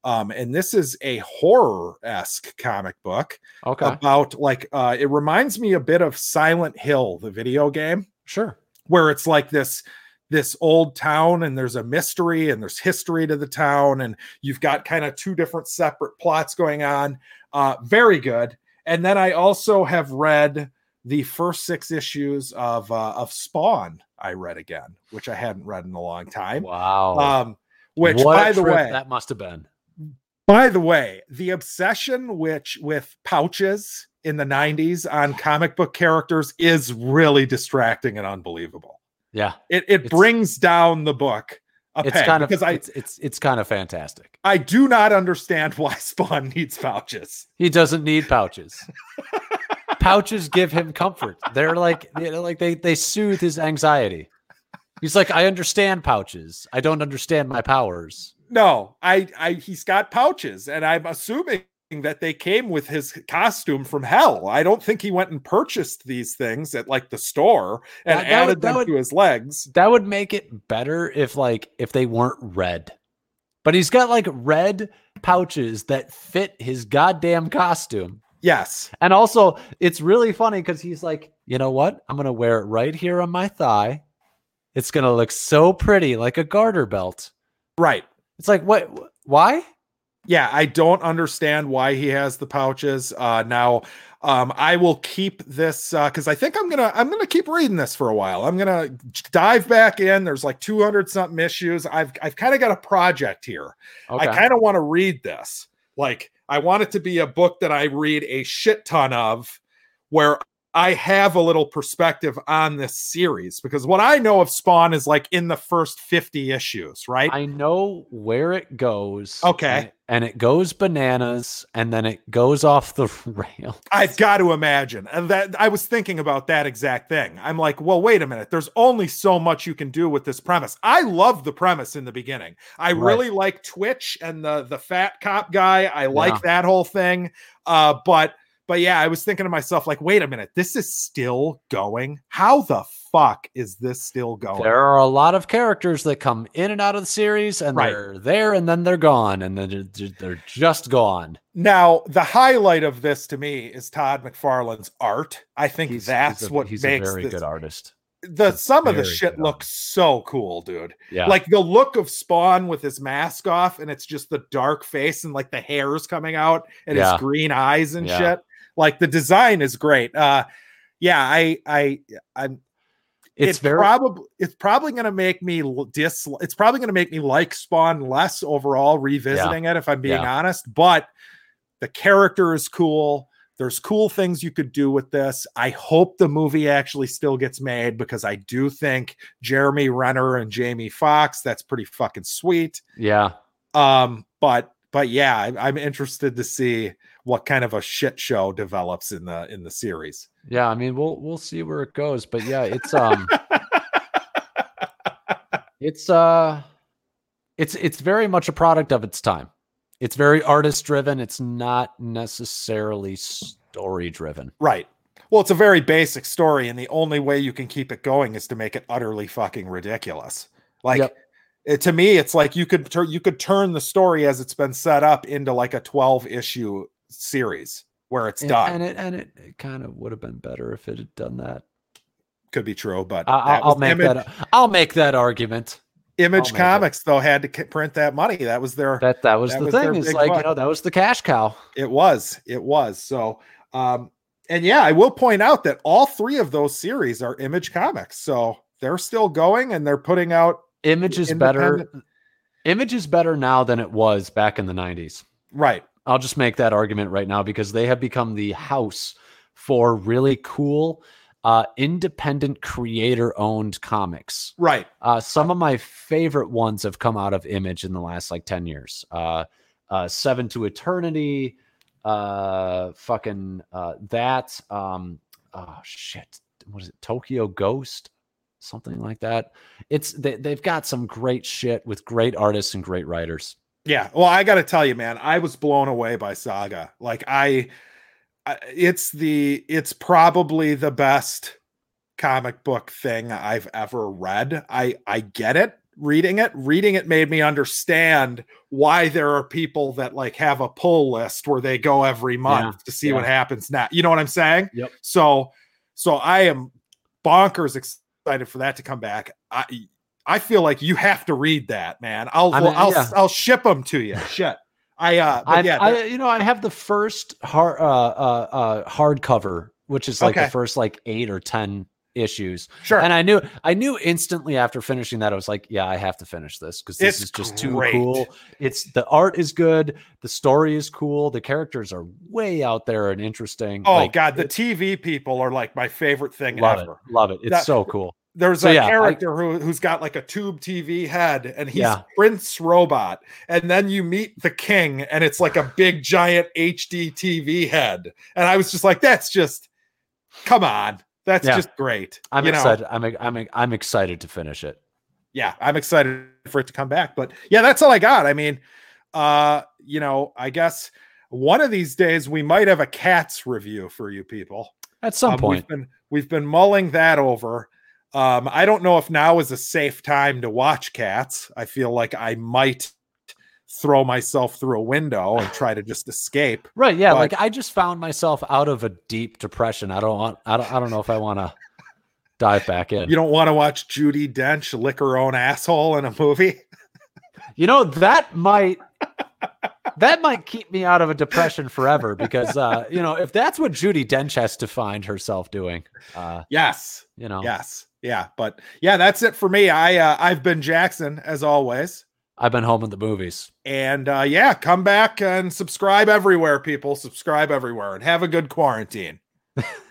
Um, and this is a horror esque comic book Okay. about like uh, it reminds me a bit of Silent Hill, the video game, sure. where it's like this this old town and there's a mystery and there's history to the town and you've got kind of two different separate plots going on. Uh, very good. And then I also have read the first six issues of uh, of Spawn. I read again, which I hadn't read in a long time. Wow. Um, which, What by the way, that must have been. by the way, the obsession which with pouches in the 90s on comic book characters is really distracting and unbelievable. Yeah. It it It's- brings down the book a It's kind of because I it's it's it's kind of fantastic. I do not understand why Spawn needs pouches. He doesn't need pouches. pouches give him comfort. They're like you know, like they they soothe his anxiety. He's like, I understand pouches. I don't understand my powers. No, I I he's got pouches and I'm assuming that they came with his costume from hell. I don't think he went and purchased these things at like the store and That- that added would- them would- to his legs. That would make it better if like if they weren't red. But he's got like red pouches that fit his goddamn costume. Yes. And also, it's really funny because he's like, you know what? I'm gonna wear it right here on my thigh. It's gonna look so pretty, like a garter belt. Right. It's like, what? Why? Yeah i don't understand why he has the pouches uh now um i will keep this uh because i think i'm gonna i'm gonna keep reading this for a while. I'm gonna dive back in there's like 200 something issues. I've i've kind of got a project here. Okay. i kind of want to read this. Like i want it to be a book that i read a shit ton of where I have a little perspective on this series because what I know of Spawn is like in the first 50 issues, right? I know where it goes. Okay. And, it goes bananas, and then it goes off the rail. I've got to imagine. And that I was thinking about that exact thing. I'm like, well, wait a minute. There's only so much you can do with this premise. I love the premise in the beginning. I Right. really like Twitch and the the fat cop guy. I like Yeah. that whole thing. Uh, but but yeah, I was thinking to myself, like, wait a minute, this is still going. How the fuck is this still going? There are a lot of characters that come in and out of the series, and Right. they're there, and then they're gone, and then they're, just gone. Now, the highlight of this to me is Todd McFarlane's art. I think He's, that's he's a, what he's makes a very this, good artist. the some of the shit looks so cool, dude. Yeah. Like the look of Spawn with his mask off, and it's just the dark face and like the hairs coming out and Yeah. his green eyes and Yeah. shit. Like the design is great. Uh yeah, I I I'm it's it's very probably it's probably gonna make me dis it's probably gonna make me like Spawn less overall revisiting it if I'm being Yeah. honest, but the character is cool. There's cool things you could do with this. I hope the movie actually still gets made because I do think Jeremy Renner and Jamie Foxx, that's pretty fucking sweet. yeah. Um, but but yeah, I'm, I'm interested to see what kind of a shit show develops in the in the series. Yeah, I mean, we'll we'll see where it goes, but yeah, it's um, it's uh, it's it's very much a product of its time. It's very artist driven. It's not necessarily story driven. Right. Well, it's a very basic story, and the only way you can keep it going is to make it utterly fucking ridiculous. Like Yep. it, to me, it's like you could tur- you could turn the story as it's been set up into like a twelve issue series where it's And, done. and it and it, it kind of would have been better if it had done that. could be true, but I, that I'll, I'll make Image, that. I'll make that argument. Image I'll it. Comics though had to k- print that money. That was their That that was That the was thing. Is big like buck. you know that was the cash cow. It was. It was. So, um, and yeah, I will point out that all three of those series are Image Comics. So they're still going and they're putting out Image is better. Independent- Image is better now than it was back in the '90s. right. I'll just make that argument right now because they have become the house for really cool, uh, independent creator owned comics. Right. Uh, some of my favorite ones have come out of Image in the last like 10 years. Uh, uh, Seven to Eternity, uh, fucking uh, that. Um, oh, shit. What is it? Tokyo Ghost? Something like that. It's they, they've got some great shit with great artists and great writers. Yeah. Well, I got to tell you, man, I was blown away by Saga. Like I, I it's the it's probably the best comic book thing I've ever read. I I get it reading it. Reading it made me understand why there are people that like have a pull list where they go every month Yeah, to see yeah. what happens now. You know what I'm saying? Yep. So, so I am bonkers excited for that to come back. I I feel like you have to read that, man. I'll I mean, I'll yeah. I'll ship them to you. Shit. I uh I, yeah, I, you know, I have the first hard, uh, uh, uh, hardcover, which is like Okay. the first like eight or ten issues, sure. and I knew, I knew instantly after finishing that, I was like, yeah, I have to finish this because this It's is just too cool. It's the art is good, the story is cool, the characters are way out there and interesting. oh Like, god, the TV people are like my favorite thing love ever. it, love it. It's That- so cool. There's So, a yeah, I- character who who's got like a tube TV head, and he's Yeah. Prince Robot. And then you meet the king, and it's like a big giant HD TV head. And I was just like, that's just come on. That's Yeah. just great. I'm You know? excited. I'm, I'm, I'm excited to finish it. yeah, I'm excited for it to come back. But yeah, that's all I got. I mean, uh, you know, I guess one of these days we might have a cats review for you people. At some Um, point, we've been we've been mulling that over. Um, I don't know if now is a safe time to watch cats. I feel like I might throw myself through a window and try to just escape. Right. Yeah. But- like I just found myself out of a deep depression. I don't want, I don't, I don't know if I want to dive back in. You don't want to watch Judi Dench lick her own asshole in a movie. You know, that might, that might keep me out of a depression forever because, uh, you know, if that's what Judi Dench has to find herself doing, uh, Yes. you know, Yes. Yeah. But yeah, that's it for me. I uh, I've been Jackson as always. I've been home in the movies. And uh, yeah, come back and subscribe everywhere, people. Subscribe everywhere and have a good quarantine.